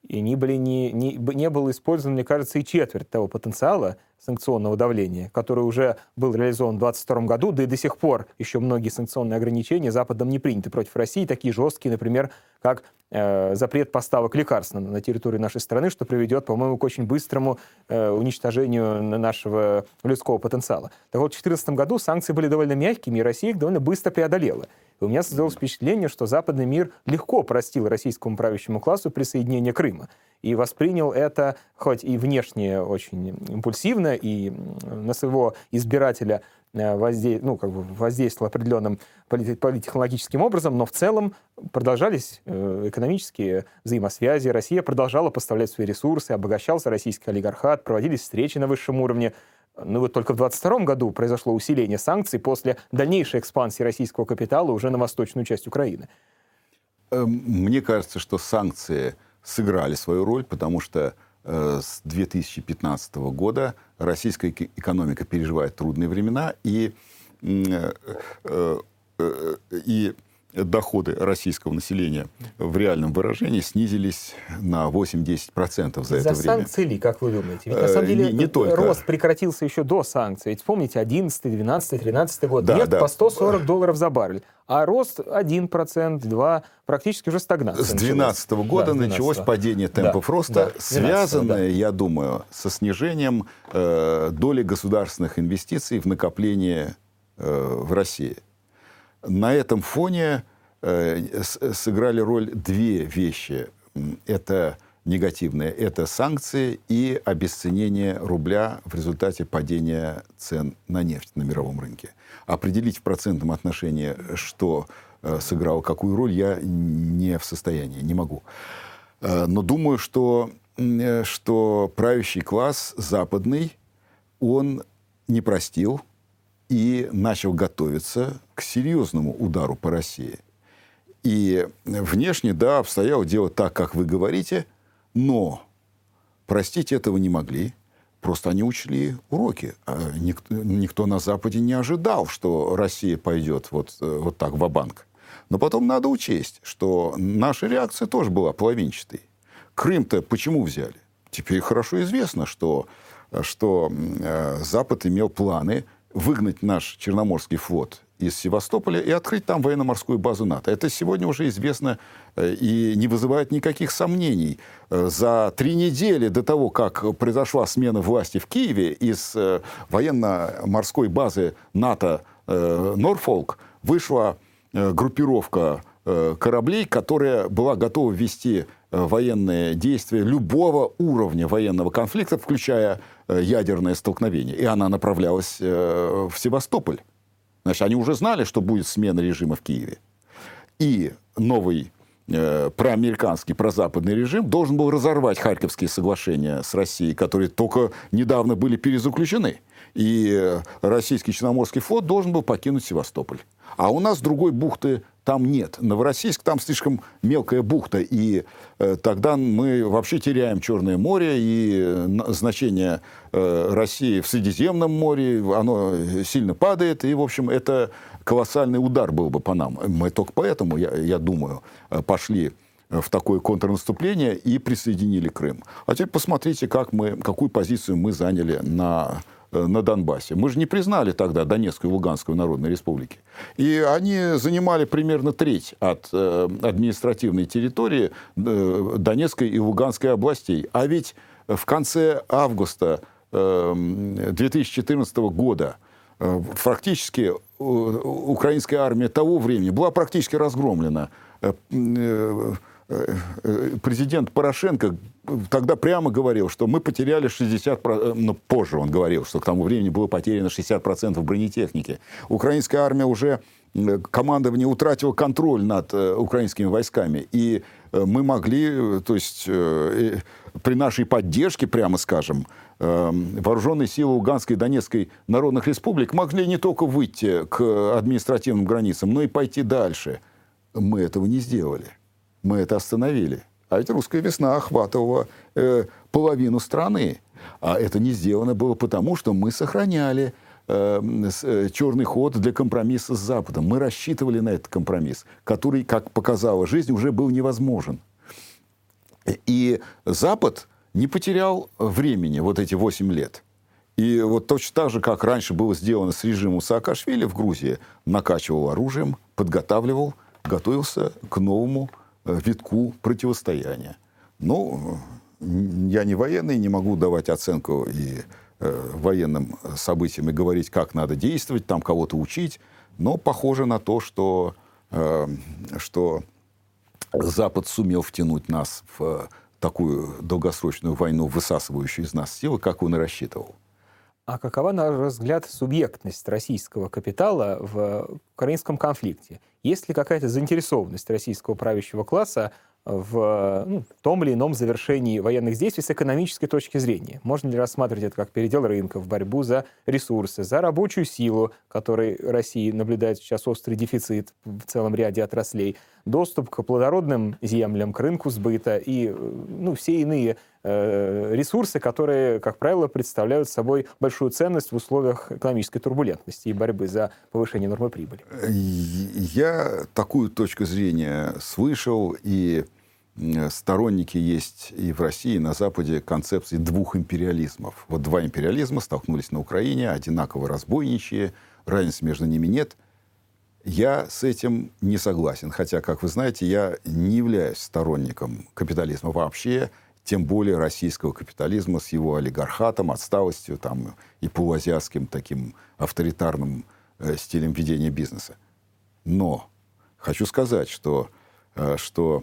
И не, были не, не, не было использовано, мне кажется, и четверть того потенциала санкционного давления, который уже был реализован в 2022 году, да и до сих пор еще многие санкционные ограничения Западом не приняты против России, такие жесткие, например, как э, запрет поставок лекарств на, на территории нашей страны, что приведет, по-моему, к очень быстрому э, уничтожению нашего людского потенциала. Так вот, в 2014 году санкции были довольно мягкими, и Россия их довольно быстро преодолела. И у меня создалось впечатление, что западный мир легко простил российскому правящему классу присоединение Крыма. И воспринял это, хоть и внешне очень импульсивно, и на своего избирателя э, возде... ну, как бы воздействовал определенным политтехнологическим образом, но в целом продолжались э, экономические взаимосвязи, Россия продолжала поставлять свои ресурсы, обогащался российский олигархат, проводились встречи на высшем уровне, ну вот только в 2022 году произошло усиление санкций после дальнейшей экспансии российского капитала уже на восточную часть Украины. Эм, мне кажется, что санкции сыграли свою роль, потому что э, с 2015 года российская экономика переживает трудные времена, и, э, э, и доходы российского населения в реальном выражении снизились на 8-10% за это время. санкции ли, как вы думаете? Ведь на самом э, деле не, не только. рост прекратился еще до санкций. Ведь вспомните 11, 12, 13 год. Да, Нефть да. по 140 долларов за баррель. А рост 1%, 2%, практически уже стагнация. С 2012 года да, началось падение темпов да, роста, да, связанное, да. я думаю, со снижением э, доли государственных инвестиций в накопление э, в России. На этом фоне э, сыграли роль две вещи. Это негативные. Это санкции и обесценение рубля в результате падения цен на нефть на мировом рынке. Определить в процентном отношении, что э, сыграло какую роль, я не в состоянии, не могу. Э, но думаю, что, что правящий класс западный, он не простил и начал готовиться к серьезному удару по России. И внешне, да, обстояло дело так, как вы говорите, но простить этого не могли. Просто они учли уроки. А никто, никто на Западе не ожидал, что Россия пойдет вот, вот так в банк Но потом надо учесть, что наша реакция тоже была половинчатой. Крым-то почему взяли? Теперь хорошо известно, что, что э, Запад имел планы выгнать наш Черноморский флот из Севастополя и открыть там военно-морскую базу НАТО. Это сегодня уже известно э, и не вызывает никаких сомнений. Э, за три недели до того, как произошла смена власти в Киеве, из э, военно-морской базы НАТО Норфолк вышла группировка кораблей, которая была готова вести военные действия любого уровня военного конфликта, включая ядерное столкновение. И она направлялась в Севастополь. Значит, они уже знали, что будет смена режима в Киеве. И новый э, проамериканский, прозападный режим должен был разорвать Харьковские соглашения с Россией, которые только недавно были перезаключены. И э, российский Черноморский флот должен был покинуть Севастополь. А у нас другой бухты там нет. Новороссийск там слишком мелкая бухта, и э, тогда мы вообще теряем Черное море, и э, значение э, России в Средиземном море, оно сильно падает, и, в общем, это колоссальный удар был бы по нам. Мы только поэтому, я, я думаю, э, пошли в такое контрнаступление и присоединили Крым. А теперь посмотрите, как мы, какую позицию мы заняли на на Донбассе. Мы же не признали тогда Донецкую и Луганскую народные республики. И они занимали примерно треть от э, административной территории э, Донецкой и Луганской областей. А ведь в конце августа 2014 года фактически украинская армия того времени была практически разгромлена Э, э, президент Порошенко тогда прямо говорил, что мы потеряли 60%, ну, позже он говорил, что к тому времени было потеряно 60% бронетехники. Украинская армия уже, командование утратило контроль над э, украинскими войсками. И мы могли, то есть при нашей поддержке, прямо скажем, вооруженные силы Луганской и Донецкой народных республик могли не только выйти к административным границам, но и пойти дальше. Мы этого не сделали мы это остановили. А ведь русская весна охватывала э, половину страны. А это не сделано было потому, что мы сохраняли э, э, черный ход для компромисса с Западом. Мы рассчитывали на этот компромисс, который, как показала жизнь, уже был невозможен. И Запад не потерял времени вот эти 8 лет. И вот точно так же, как раньше было сделано с режимом Саакашвили в Грузии, накачивал оружием, подготавливал, готовился к новому витку противостояния. Ну, я не военный, не могу давать оценку и э, военным событиям и говорить, как надо действовать, там кого-то учить, но похоже на то, что, э, что Запад сумел втянуть нас в такую долгосрочную войну, высасывающую из нас силы, как он и рассчитывал. А какова, на взгляд, субъектность российского капитала в украинском конфликте? Есть ли какая-то заинтересованность российского правящего класса в ну, том или ином завершении военных действий с экономической точки зрения? Можно ли рассматривать это как передел рынков, борьбу за ресурсы, за рабочую силу, которой России наблюдает сейчас острый дефицит в целом ряде отраслей, доступ к плодородным землям, к рынку сбыта и ну, все иные э, ресурсы, которые, как правило, представляют собой большую ценность в условиях экономической турбулентности и борьбы за повышение нормы прибыли. Я такую точку зрения слышал, и сторонники есть и в России, и на Западе концепции двух империализмов. Вот два империализма столкнулись на Украине, одинаково разбойничьи, разницы между ними нет. Я с этим не согласен, хотя, как вы знаете, я не являюсь сторонником капитализма вообще, тем более российского капитализма с его олигархатом, отсталостью там, и полуазиатским таким авторитарным э, стилем ведения бизнеса. Но хочу сказать, что, э, что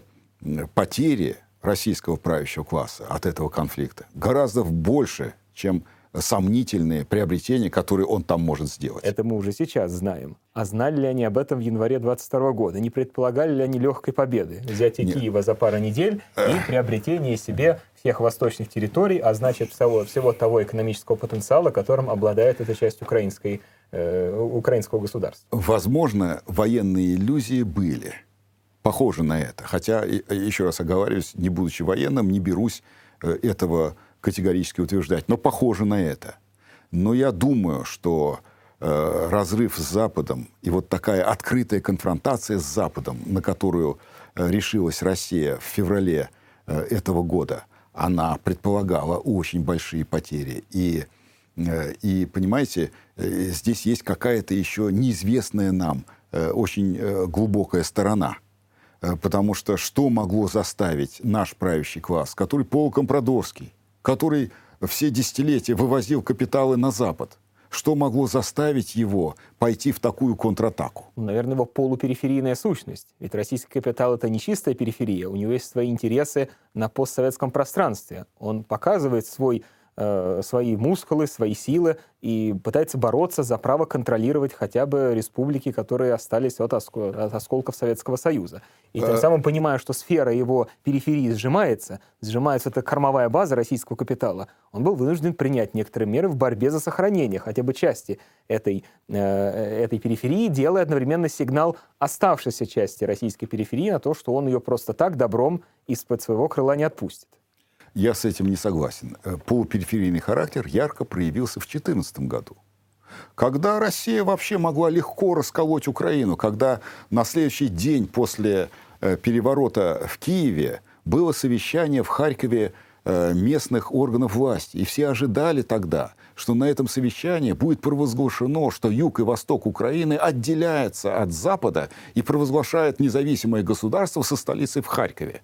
потери российского правящего класса от этого конфликта гораздо больше, чем сомнительные приобретения, которые он там может сделать. Это мы уже сейчас знаем. А знали ли они об этом в январе 22 года? Не предполагали ли они легкой победы? Взятие Нет. Киева за пару недель и приобретение себе всех восточных территорий, а значит всего, всего того экономического потенциала, которым обладает эта часть украинской, э, украинского государства? Возможно, военные иллюзии были похожи на это. Хотя, еще раз оговариваюсь, не будучи военным, не берусь э, этого категорически утверждать, но похоже на это. Но я думаю, что э, разрыв с Западом и вот такая открытая конфронтация с Западом, на которую э, решилась Россия в феврале э, этого года, она предполагала очень большие потери. И, э, и понимаете, э, здесь есть какая-то еще неизвестная нам э, очень э, глубокая сторона – Э, потому что что могло заставить наш правящий класс, который полукомпродорский, который все десятилетия вывозил капиталы на Запад, что могло заставить его пойти в такую контратаку? Наверное, его полупериферийная сущность. Ведь российский капитал — это не чистая периферия. У него есть свои интересы на постсоветском пространстве. Он показывает свой свои мускулы, свои силы и пытается бороться за право контролировать хотя бы республики, которые остались от, оско от осколков Советского Союза. И тем э. самым понимая, что сфера его периферии сжимается, сжимается эта кормовая база российского капитала, он был вынужден принять некоторые меры в борьбе за сохранение хотя бы части этой, э, этой периферии, делая одновременно сигнал оставшейся части российской периферии на то, что он ее просто так добром из-под своего крыла не отпустит. Я с этим не согласен. Э, полупериферийный характер ярко проявился в 2014 году. Когда Россия вообще могла легко расколоть Украину, когда на следующий день после э, переворота в Киеве было совещание в Харькове э, местных органов власти. И все ожидали тогда, что на этом совещании будет провозглашено, что юг и восток Украины отделяются от Запада и провозглашают независимое государство со столицей в Харькове.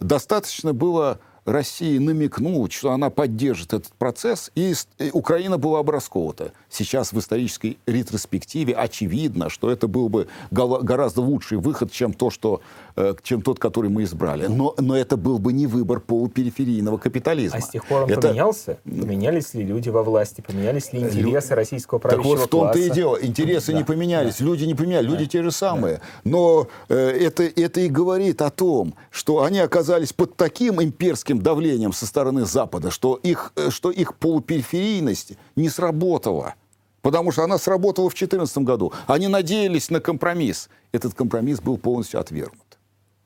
Достаточно было России намекнуть, что она поддержит этот процесс, и Украина была бы расколота. Сейчас в исторической ретроспективе очевидно, что это был бы гораздо лучший выход, чем, то, что, э, чем тот, который мы избрали. Но, но это был бы не выбор полупериферийного капитализма. А с тех пор он это... поменялся? Поменялись ли люди во власти? Поменялись ли интересы Лю... российского правящего Так вот в том-то и дело. Интересы да. не поменялись, да. люди не поменялись, люди да. те же самые. Да. Но э, это, это и говорит о том, что они оказались под таким имперским таким давлением со стороны Запада, что их, э, что их полупериферийность не сработала. Потому что она сработала в 2014 году. Они надеялись на компромисс. Этот компромисс был полностью отвергнут.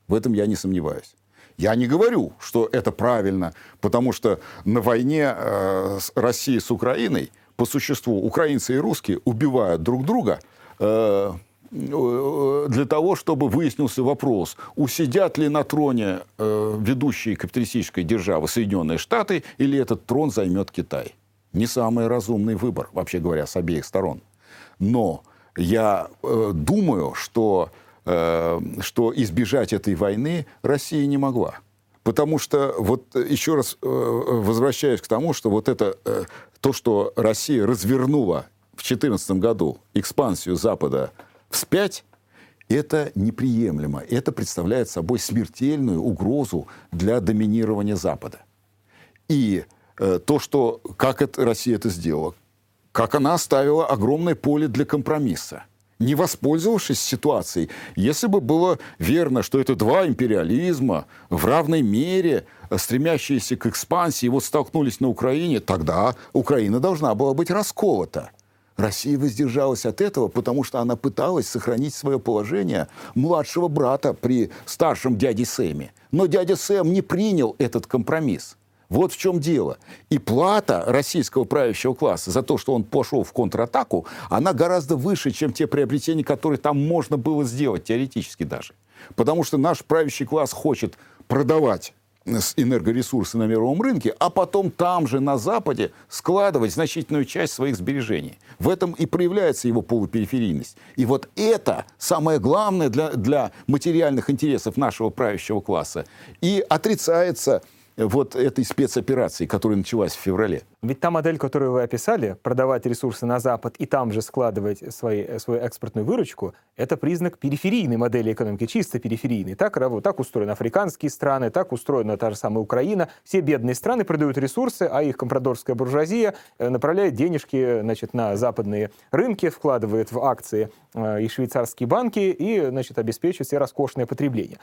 В этом я не сомневаюсь. Я не говорю, что это правильно, потому что на войне э, России с Украиной по существу украинцы и русские убивают друг друга э, для того, чтобы выяснился вопрос, усидят ли на троне э, ведущие капиталистической державы Соединенные Штаты или этот трон займет Китай. Не самый разумный выбор, вообще говоря, с обеих сторон. Но я э, думаю, что, э, что избежать этой войны Россия не могла. Потому что, вот еще раз возвращаясь к тому, что вот это, то, что Россия развернула в 2014 году экспансию Запада вспять, это неприемлемо. Это представляет собой смертельную угрозу для доминирования Запада. И э, то, что, как это, Россия это сделала, как она оставила огромное поле для компромисса, не воспользовавшись ситуацией. Если бы было верно, что это два империализма в равной мере, стремящиеся к экспансии, вот столкнулись на Украине, тогда Украина должна была быть расколота – Россия воздержалась от этого, потому что она пыталась сохранить свое положение младшего брата при старшем дяде Сэме. Но дядя Сэм не принял этот компромисс. Вот в чем дело. И плата российского правящего класса за то, что он пошел в контратаку, она гораздо выше, чем те приобретения, которые там можно было сделать, теоретически даже. Потому что наш правящий класс хочет продавать энергоресурсы на мировом рынке, а потом там же, на Западе, складывать значительную часть своих сбережений. В этом и проявляется его полупериферийность. И вот это самое главное для, для материальных интересов нашего правящего класса. И отрицается вот этой спецоперации, которая началась в феврале. Ведь та модель, которую вы описали, продавать ресурсы на Запад и там же складывать свои, свою экспортную выручку, это признак периферийной модели экономики, чисто периферийной. Так, так устроены африканские страны, так устроена та же самая Украина. Все бедные страны продают ресурсы, а их компрадорская буржуазия э, направляет денежки значит, на западные рынки, вкладывает в акции э, и швейцарские банки и значит, обеспечивает все роскошное потребление.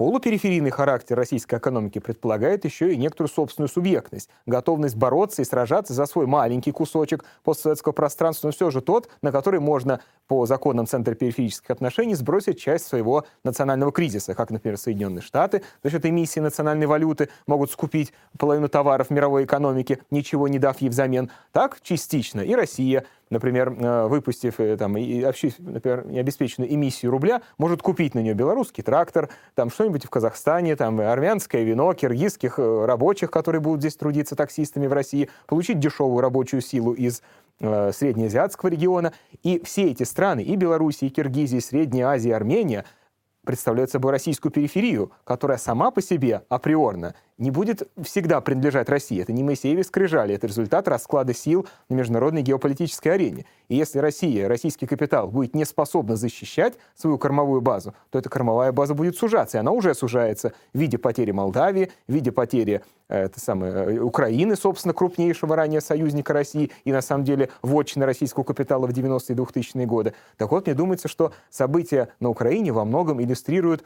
Полупериферийный характер российской экономики предполагает еще и некоторую собственную субъектность, готовность бороться и сражаться за свой маленький кусочек постсоветского пространства, но все же тот, на который можно по законам Центра периферических отношений сбросить часть своего национального кризиса, как, например, Соединенные Штаты за счет эмиссии национальной валюты могут скупить половину товаров мировой экономики, ничего не дав ей взамен. Так частично и Россия например, э, выпустив э, там, и, например, необеспеченную эмиссию рубля, может купить на нее белорусский трактор, там что-нибудь в Казахстане, там армянское вино, киргизских э, рабочих, которые будут здесь трудиться таксистами в России, получить дешевую рабочую силу из э, среднеазиатского региона. И все эти страны, и Белоруссия, и Киргизия, и Средняя Азия, и Армения, представляют собой российскую периферию, которая сама по себе априорно не будет всегда принадлежать России. Это не Моисееве скрижали, это результат расклада сил на международной геополитической арене. И если Россия, российский капитал будет не способна защищать свою кормовую базу, то эта кормовая база будет сужаться, и она уже сужается в виде потери Молдавии, в виде потери э, это самое, э, Украины, собственно, крупнейшего ранее союзника России, и на самом деле вотчина российского капитала в 90-е и 2000-е годы. Так вот, мне думается, что события на Украине во многом иллюстрируют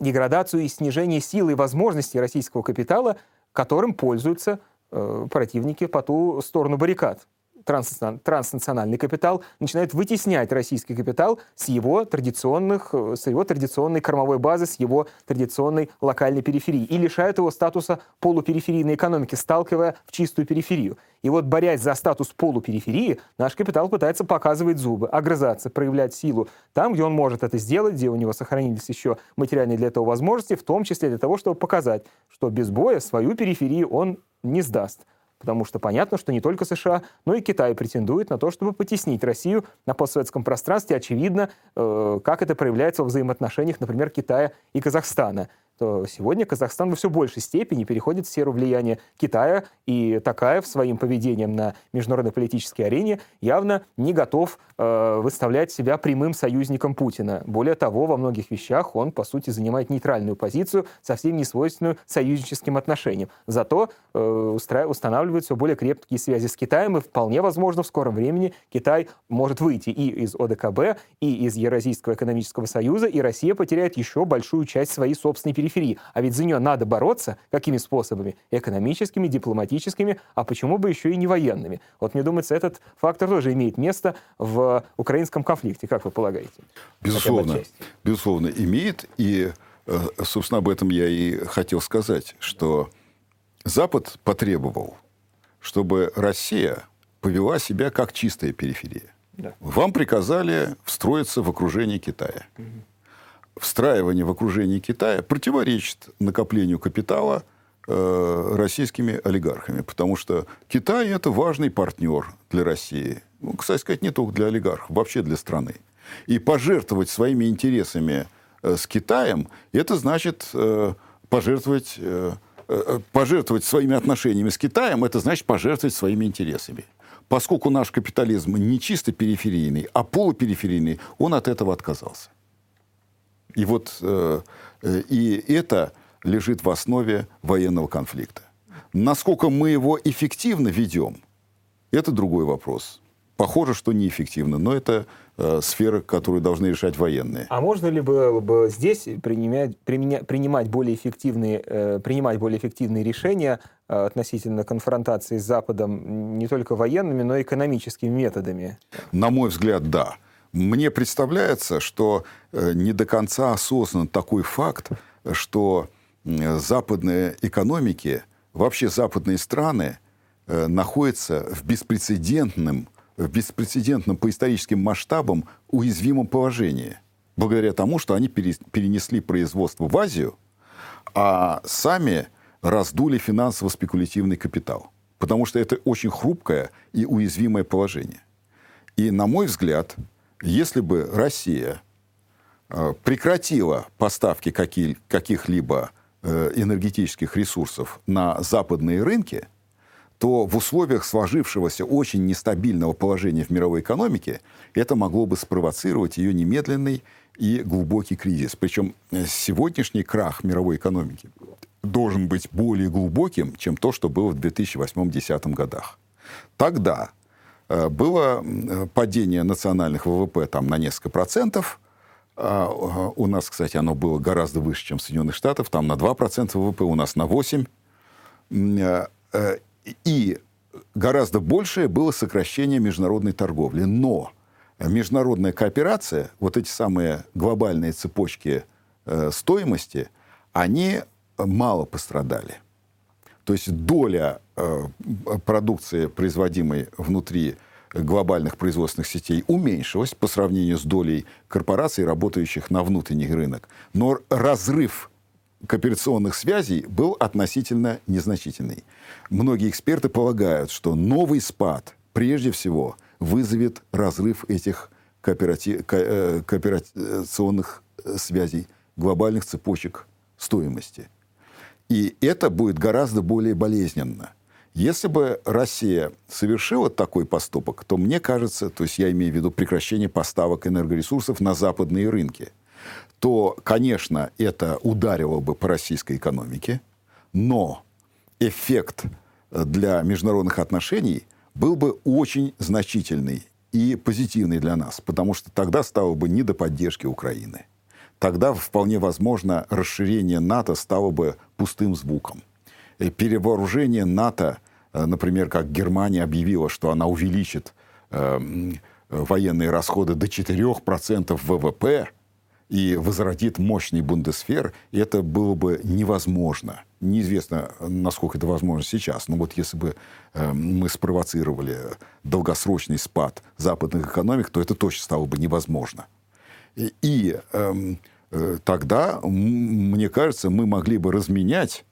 деградацию и снижение силы и возможностей российского капитала, которым пользуются э, противники по ту сторону баррикад транснациональный капитал начинает вытеснять российский капитал с его традиционных, с его традиционной кормовой базы, с его традиционной локальной периферии и лишает его статуса полупериферийной экономики, сталкивая в чистую периферию. И вот, борясь за статус полупериферии, наш капитал пытается показывать зубы, огрызаться, проявлять силу там, где он может это сделать, где у него сохранились еще материальные для этого возможности, в том числе для того, чтобы показать, что без боя свою периферию он не сдаст потому что понятно, что не только США, но и Китай претендует на то, чтобы потеснить Россию на постсоветском пространстве. Очевидно, э, как это проявляется в взаимоотношениях, например, Китая и Казахстана то сегодня Казахстан во все большей степени переходит в сферу влияния Китая, и Такаев своим поведением на международной политической арене явно не готов э, выставлять себя прямым союзником Путина. Более того, во многих вещах он, по сути, занимает нейтральную позицию, совсем не свойственную союзническим отношениям. Зато э, устанавливает все более крепкие связи с Китаем, и вполне возможно, в скором времени Китай может выйти и из ОДКБ, и из Евразийского экономического союза, и Россия потеряет еще большую часть своей собственной периферии периферии. А ведь за нее надо бороться. Какими способами? Экономическими, дипломатическими, а почему бы еще и не военными? Вот мне думается, этот фактор тоже имеет место в украинском конфликте. Как вы полагаете? Безусловно. Безусловно, имеет. И, э, собственно, об этом я и хотел сказать, что Запад потребовал, чтобы Россия повела себя как чистая периферия. Да. Вам приказали встроиться в окружение Китая. Угу встраивание в окружение Китая противоречит накоплению капитала э, российскими олигархами, потому что Китай это важный партнер для России. Ну, кстати сказать, не только для олигархов, вообще для страны. И пожертвовать своими интересами э, с Китаем, это значит э, пожертвовать, пожертвовать своими отношениями с Китаем, это значит пожертвовать своими интересами. Поскольку наш капитализм не чисто периферийный, а полупериферийный, он от этого отказался. И вот э, э, и это лежит в основе военного конфликта. Насколько мы его эффективно ведем, это другой вопрос. Похоже, что неэффективно, но это э, сфера, которую должны решать военные. А можно ли было бы здесь принимать, применя, принимать, более эффективные, э, принимать более эффективные решения э, относительно конфронтации с Западом не только военными, но и экономическими методами? На мой взгляд, да. Мне представляется, что э, не до конца осознан такой факт, что западные экономики вообще западные страны э, находятся в беспрецедентном, в беспрецедентном по историческим масштабам уязвимом положении. Благодаря тому, что они перенесли производство в Азию, а сами раздули финансово-спекулятивный капитал. Потому что это очень хрупкое и уязвимое положение. И, на мой взгляд, если бы Россия э, прекратила поставки каких-либо э, энергетических ресурсов на западные рынки, то в условиях сложившегося очень нестабильного положения в мировой экономике это могло бы спровоцировать ее немедленный и глубокий кризис. Причем э, сегодняшний крах мировой экономики должен быть более глубоким, чем то, что было в 2008-2010 годах. Тогда было падение национальных ВВП там, на несколько процентов. А, у нас, кстати, оно было гораздо выше, чем в Соединенных Штатах. Там на 2% ВВП, у нас на 8%. Э, э, и гораздо большее было сокращение международной торговли. Но международная кооперация, вот эти самые глобальные цепочки стоимости, они мало пострадали. То есть доля э, продукции, производимой внутри глобальных производственных сетей, уменьшилась по сравнению с долей корпораций, работающих на внутренний рынок. Но разрыв кооперационных связей был относительно незначительный. Многие эксперты полагают, что новый спад прежде всего вызовет разрыв этих кооперати... Э, кооперационных связей, глобальных цепочек стоимости – и это будет гораздо более болезненно. Если бы Россия совершила такой поступок, то мне кажется, то есть я имею в виду прекращение поставок энергоресурсов на западные рынки, то, конечно, это ударило бы по российской экономике, но эффект для международных отношений был бы очень значительный и позитивный для нас, потому что тогда стало бы не до поддержки Украины тогда вполне возможно расширение НАТО стало бы пустым звуком. И перевооружение НАТО, э, например, как Германия объявила, что она увеличит э, военные расходы до 4% ВВП и возродит мощный бундесфер, это было бы невозможно. Неизвестно, насколько это возможно сейчас, но вот если бы э, мы спровоцировали долгосрочный спад западных экономик, то это точно стало бы невозможно. И эм, э, тогда, мне кажется, мы могли бы разменять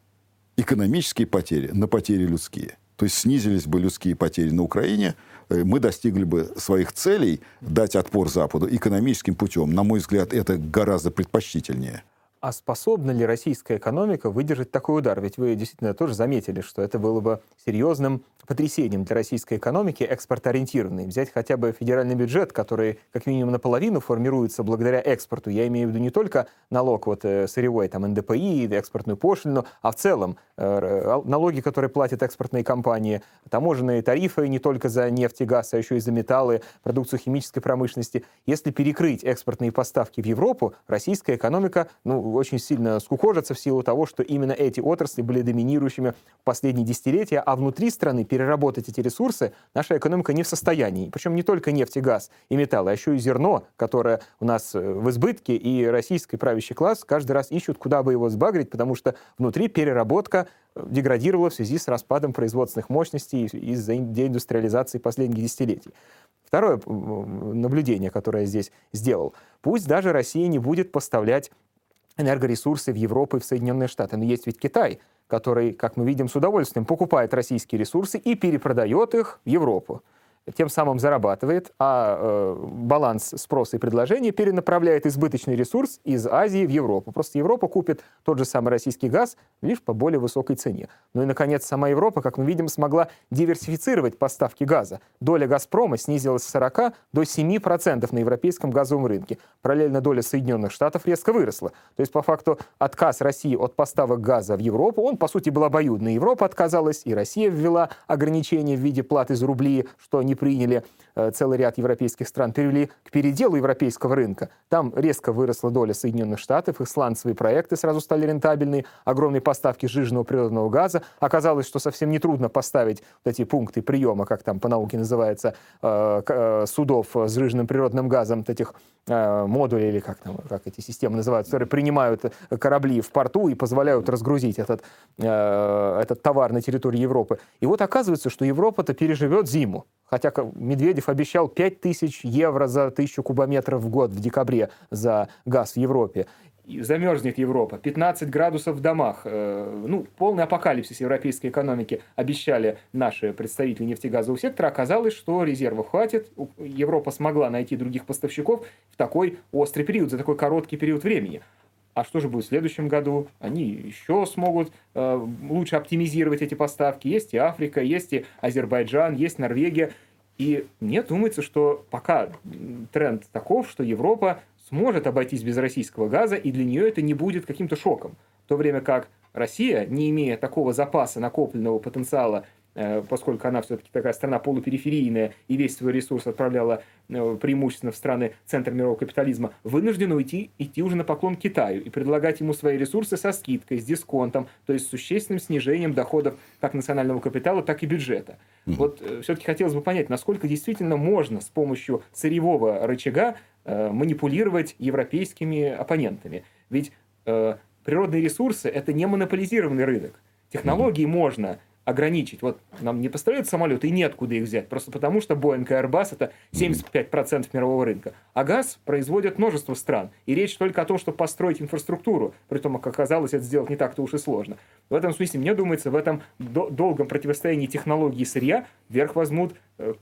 экономические потери на потери людские. То есть снизились бы людские потери на Украине, э, мы достигли бы своих целей дать отпор Западу экономическим путем. На мой взгляд, это гораздо предпочтительнее. А способна ли российская экономика выдержать такой удар? Ведь вы действительно тоже заметили, что это было бы серьезным потрясением для российской экономики, экспортоориентированной. Взять хотя бы федеральный бюджет, который как минимум наполовину формируется благодаря экспорту. Я имею в виду не только налог вот, э, сырьевой, там, НДПИ, экспортную пошлину, а в целом э, налоги, которые платят экспортные компании, таможенные тарифы не только за нефть и газ, а еще и за металлы, продукцию химической промышленности. Если перекрыть экспортные поставки в Европу, российская экономика ну, очень сильно скукожится в силу того, что именно эти отрасли были доминирующими в последние десятилетия, а внутри страны переработать эти ресурсы наша экономика не в состоянии. Причем не только нефть и газ и металлы, а еще и зерно, которое у нас э, в избытке, и российский правящий класс каждый раз ищут, куда бы его сбагрить, потому что внутри переработка э, деградировала в связи с распадом производственных мощностей из-за деиндустриализации последних десятилетий. Второе наблюдение, которое я здесь сделал. Пусть даже Россия не будет поставлять энергоресурсы в Европу и в Соединенные Штаты. Но есть ведь Китай, который, как мы видим, с удовольствием покупает российские ресурсы и перепродает их в Европу тем самым зарабатывает, а э, баланс спроса и предложения перенаправляет избыточный ресурс из Азии в Европу. Просто Европа купит тот же самый российский газ лишь по более высокой цене. Ну и, наконец, сама Европа, как мы видим, смогла диверсифицировать поставки газа. Доля «Газпрома» снизилась с 40 до 7% на европейском газовом рынке. Параллельно доля Соединенных Штатов резко выросла. То есть, по факту, отказ России от поставок газа в Европу, он, по сути, был обоюдный. Европа отказалась, и Россия ввела ограничения в виде платы за рубли, что не они приняли Э, целый ряд европейских стран перевели к переделу европейского рынка. Там резко выросла доля Соединенных Штатов, их сланцевые проекты сразу стали рентабельны, огромные поставки жиженного природного газа. Оказалось, что совсем нетрудно поставить вот эти пункты приема, как там по науке называется, э, э, судов с жиженным природным газом, вот этих модулей, или как, там, как эти системы называются, которые принимают корабли в порту и позволяют разгрузить этот, этот товар на территории Европы. И вот оказывается, что Европа-то переживет зиму. Хотя Медведев обещал 5000 евро за тысячу кубометров в год в декабре за газ в Европе. Замерзнет Европа, 15 градусов в домах. Э, ну, полный апокалипсис европейской экономики обещали наши представители нефтегазового сектора. Оказалось, что резервов хватит. Европа смогла найти других поставщиков в такой острый период, за такой короткий период времени. А что же будет в следующем году? Они еще смогут э, лучше оптимизировать эти поставки. Есть и Африка, есть и Азербайджан, есть Норвегия. И мне думается, что пока тренд таков, что Европа сможет обойтись без российского газа, и для нее это не будет каким-то шоком. В то время как Россия, не имея такого запаса накопленного потенциала поскольку она все-таки такая страна полупериферийная и весь свой ресурс отправляла э, преимущественно в страны центра мирового капитализма, вынуждена уйти, идти уже на поклон Китаю и предлагать ему свои ресурсы со скидкой, с дисконтом, то есть с существенным снижением доходов как национального капитала, так и бюджета. Mm-hmm. Вот э, все-таки хотелось бы понять, насколько действительно можно с помощью сырьевого рычага э, манипулировать европейскими оппонентами. Ведь э, природные ресурсы – это не монополизированный рынок. Технологии mm-hmm. можно ограничить. Вот нам не поставляют самолеты, и неоткуда их взять. Просто потому, что Boeing и Airbus это 75% мирового рынка. А газ производят множество стран. И речь только о том, чтобы построить инфраструктуру. При том, как оказалось, это сделать не так-то уж и сложно. В этом смысле, мне думается, в этом долгом противостоянии технологии и сырья вверх возьмут э,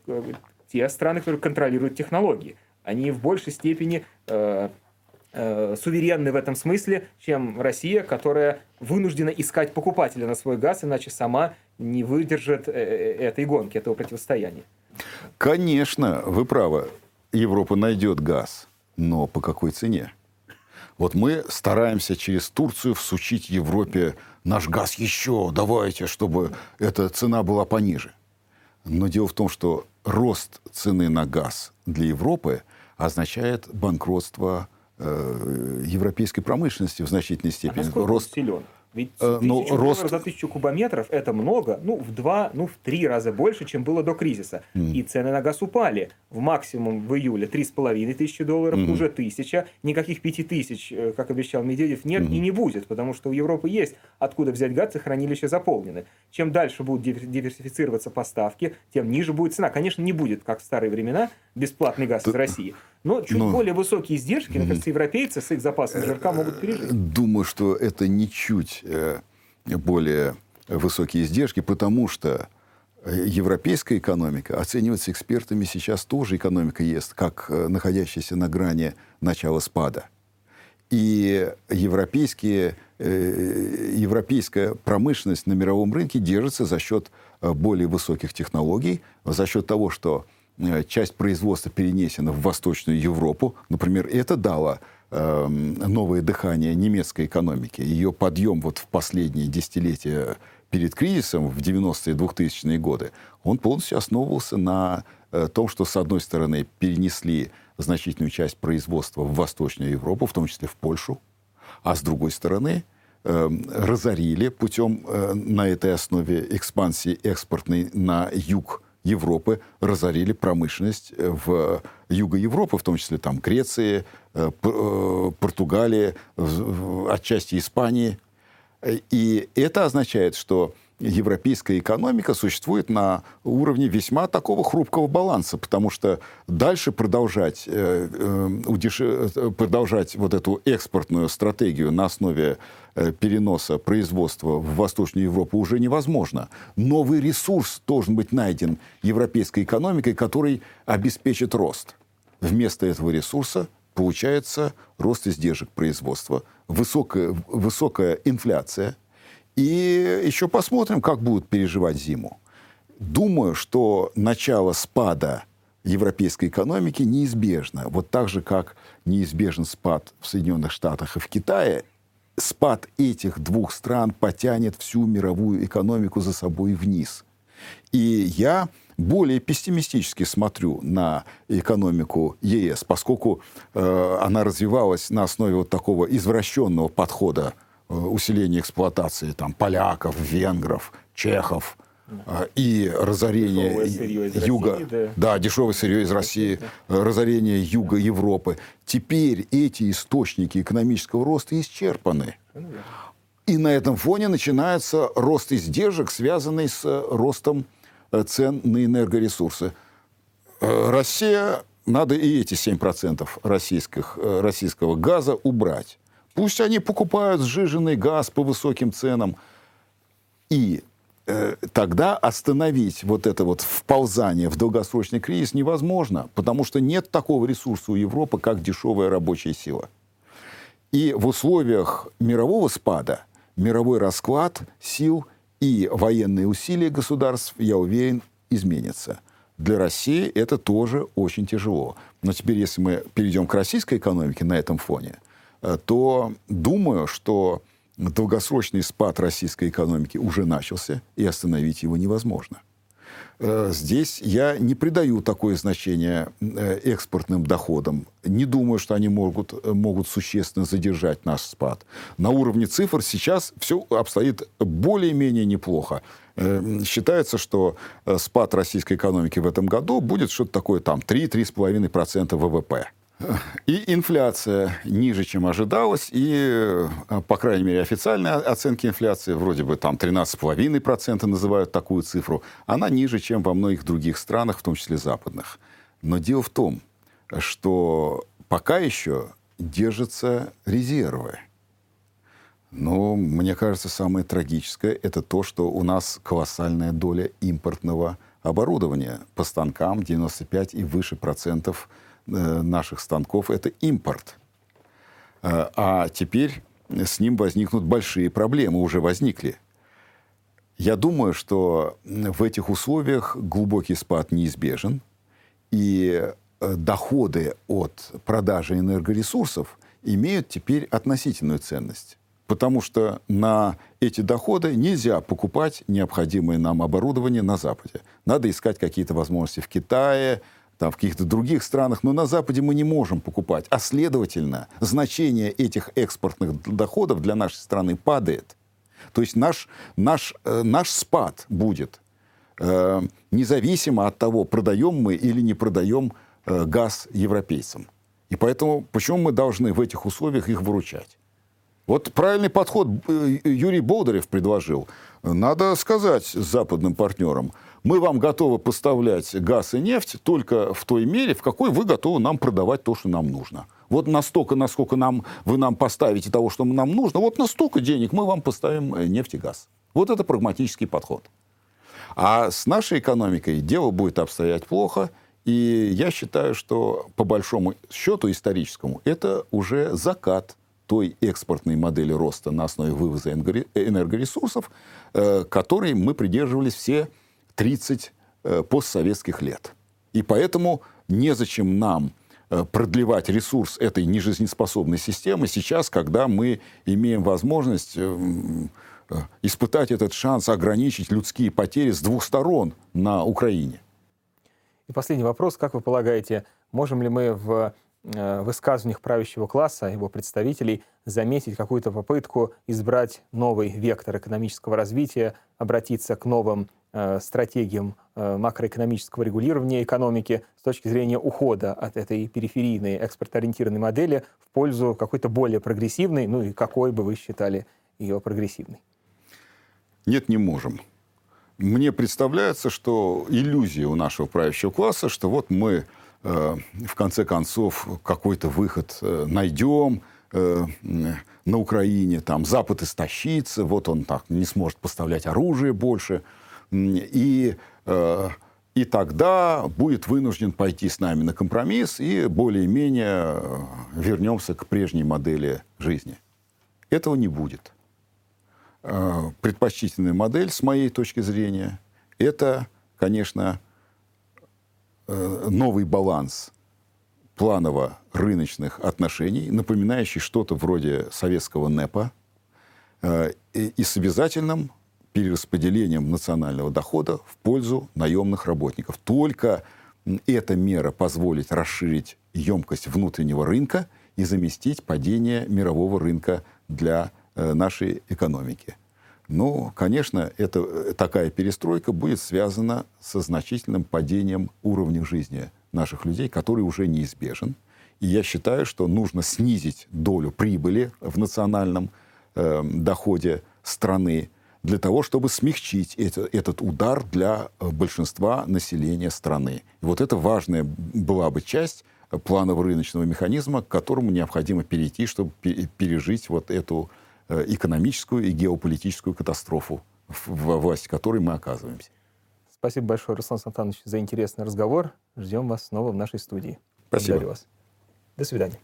те страны, которые контролируют технологии. Они в большей степени э, э, суверенны в этом смысле, чем Россия, которая вынуждена искать покупателя на свой газ, иначе сама не выдержит э, э, этой гонки, этого противостояния. Конечно, вы правы. Европа найдет газ, но по какой цене? Вот мы стараемся через Турцию всучить Европе наш газ еще, давайте, чтобы эта цена была пониже. Но дело в том, что рост цены на газ для Европы означает банкротство э, европейской промышленности в значительной степени. А рост силен? Ведь э, ну, рост... за тысячу кубометров это много, ну, в два, ну, в три раза больше, чем было до кризиса. Mm. И цены на газ упали. В максимум в июле три с половиной тысячи долларов, mm. уже тысяча. Никаких пяти тысяч, э, как обещал Медведев, нет mm. и не будет, потому что у Европы есть откуда взять газ, и хранилища заполнены. Чем дальше будут диверсифицироваться поставки, тем ниже будет цена. Конечно, не будет, как в старые времена, бесплатный газ из России. Но чуть ну, более высокие издержки, мне кажется, европейцы с их запасом жирка могут пережить. Думаю, что это ничуть э, более высокие издержки, потому что э, европейская экономика оценивается экспертами сейчас тоже экономика есть, как э, находящаяся на грани начала спада. И европейские, европейская промышленность на мировом рынке держится за счет более высоких технологий, за счет того, что часть производства перенесена в Восточную Европу. Например, это дало э, новое дыхание немецкой экономики. Ее подъем вот в последние десятилетия перед кризисом, в 90-е 2000-е годы, он полностью основывался на э, том, что, с одной стороны, перенесли значительную часть производства в Восточную Европу, в том числе в Польшу, а с другой стороны, э, разорили путем э, на этой основе экспансии экспортной на юг Европы разорили промышленность э, в Юго Европы, в том числе там Греции, э, э, Португалии, отчасти Испании. И это означает, что европейская экономика существует на уровне весьма такого хрупкого баланса, потому что дальше продолжать, э, э, продолжать вот эту экспортную стратегию на основе э, переноса производства в Восточную Европу уже невозможно. Новый ресурс должен быть найден европейской экономикой, который обеспечит рост. Вместо этого ресурса получается рост издержек производства, высокая, высокая инфляция – и еще посмотрим, как будут переживать зиму. Думаю, что начало спада европейской экономики неизбежно. Вот так же, как неизбежен спад в Соединенных Штатах и в Китае, спад этих двух стран потянет всю мировую экономику за собой вниз. И я более пессимистически смотрю на экономику ЕС, поскольку э, она развивалась на основе вот такого извращенного подхода э, усиления эксплуатации там, поляков, венгров, чехов, э, и разорение юга, России, да. да, дешевое сырье из России, да. разорение юга Европы. Теперь эти источники экономического роста исчерпаны. И на этом фоне начинается рост издержек, связанный с ростом Э, цен на энергоресурсы. Э, Россия, надо и эти 7% российских, э, российского газа убрать. Пусть они покупают сжиженный газ по высоким ценам. И э, тогда остановить вот это вот вползание в долгосрочный кризис невозможно, потому что нет такого ресурса у Европы, как дешевая рабочая сила. И в условиях мирового спада мировой расклад сил и военные усилия государств, я уверен, изменятся. Для России это тоже очень тяжело. Но теперь, если мы перейдем к российской экономике на этом фоне, то думаю, что долгосрочный спад российской экономики уже начался, и остановить его невозможно. Э, здесь я не придаю такое значение э, экспортным доходам. Не думаю, что они могут, э, могут существенно задержать наш спад. На уровне цифр сейчас все обстоит более-менее неплохо. Считается, что спад российской экономики в этом году будет что-то такое там 3-3,5% ВВП. И инфляция ниже, чем ожидалось, и, э, по крайней мере, официальные оценки инфляции, вроде бы там 13,5% называют такую цифру, она ниже, чем во многих других странах, в том числе западных. Но дело в том, что пока еще держатся резервы. Но мне кажется, самое трагическое – это то, что у нас колоссальная доля импортного оборудования по станкам 95 и выше процентов – наших станков – это импорт. Э, а теперь с ним возникнут большие проблемы, уже возникли. Я думаю, что в этих условиях глубокий спад неизбежен, и э, доходы от продажи энергоресурсов имеют теперь относительную ценность. Потому что на эти доходы нельзя покупать необходимое нам оборудование на Западе. Надо искать какие-то возможности в Китае, там, в каких-то других странах, но на Западе мы не можем покупать. А следовательно, значение этих экспортных доходов для нашей страны падает. То есть наш, наш, э, наш спад будет э, независимо от того, продаем мы или не продаем э, газ европейцам. И поэтому почему мы должны в этих условиях их выручать? Вот правильный подход э, Юрий Болдырев предложил. Надо сказать западным партнерам – мы вам готовы поставлять газ и нефть только в той мере, в какой вы готовы нам продавать то, что нам нужно. Вот настолько, насколько нам, вы нам поставите того, что нам нужно, вот настолько денег мы вам поставим э, нефть и газ. Вот это прагматический подход. А с нашей экономикой дело будет обстоять плохо, и я считаю, что по большому счету историческому это уже закат той экспортной модели роста на основе вывоза энергоресурсов, э, которой мы придерживались все 30 э, постсоветских лет. И поэтому незачем нам э, продлевать ресурс этой нежизнеспособной системы сейчас, когда мы имеем возможность э, испытать этот шанс ограничить людские потери с двух сторон на Украине. И последний вопрос. Как вы полагаете, можем ли мы в высказываниях правящего класса, его представителей, заметить какую-то попытку избрать новый вектор экономического развития, обратиться к новым стратегиям э, макроэкономического регулирования экономики с точки зрения ухода от этой периферийной экспортоориентированной модели в пользу какой-то более прогрессивной, ну и какой бы вы считали ее прогрессивной? Нет, не можем. Мне представляется, что иллюзия у нашего правящего класса, что вот мы э, в конце концов какой-то выход э, найдем, э, на Украине, там Запад истощится, вот он так не сможет поставлять оружие больше – и, э, и тогда будет вынужден пойти с нами на компромисс и более-менее э, вернемся к прежней модели жизни. Этого не будет. Э, предпочтительная модель, с моей точки зрения, это, конечно, новый баланс планово-рыночных отношений, напоминающий что-то вроде советского НЭПа, и с обязательным перераспределением национального дохода в пользу наемных работников. Только эта мера позволит расширить емкость внутреннего рынка и заместить падение мирового рынка для э, нашей экономики. Ну, конечно, это, э, такая перестройка будет связана со значительным падением уровня жизни наших людей, который уже неизбежен. И я считаю, что нужно снизить долю прибыли в национальном э, доходе страны для того, чтобы смягчить это, этот удар для э, большинства населения страны. И вот это важная была бы часть планового рыночного механизма, к которому необходимо перейти, чтобы пережить вот эту э, экономическую и геополитическую катастрофу, в власти которой мы оказываемся. Спасибо большое, Руслан Сантанович, за интересный разговор. Ждем вас снова в нашей студии. Спасибо. Благодарю вас. До свидания.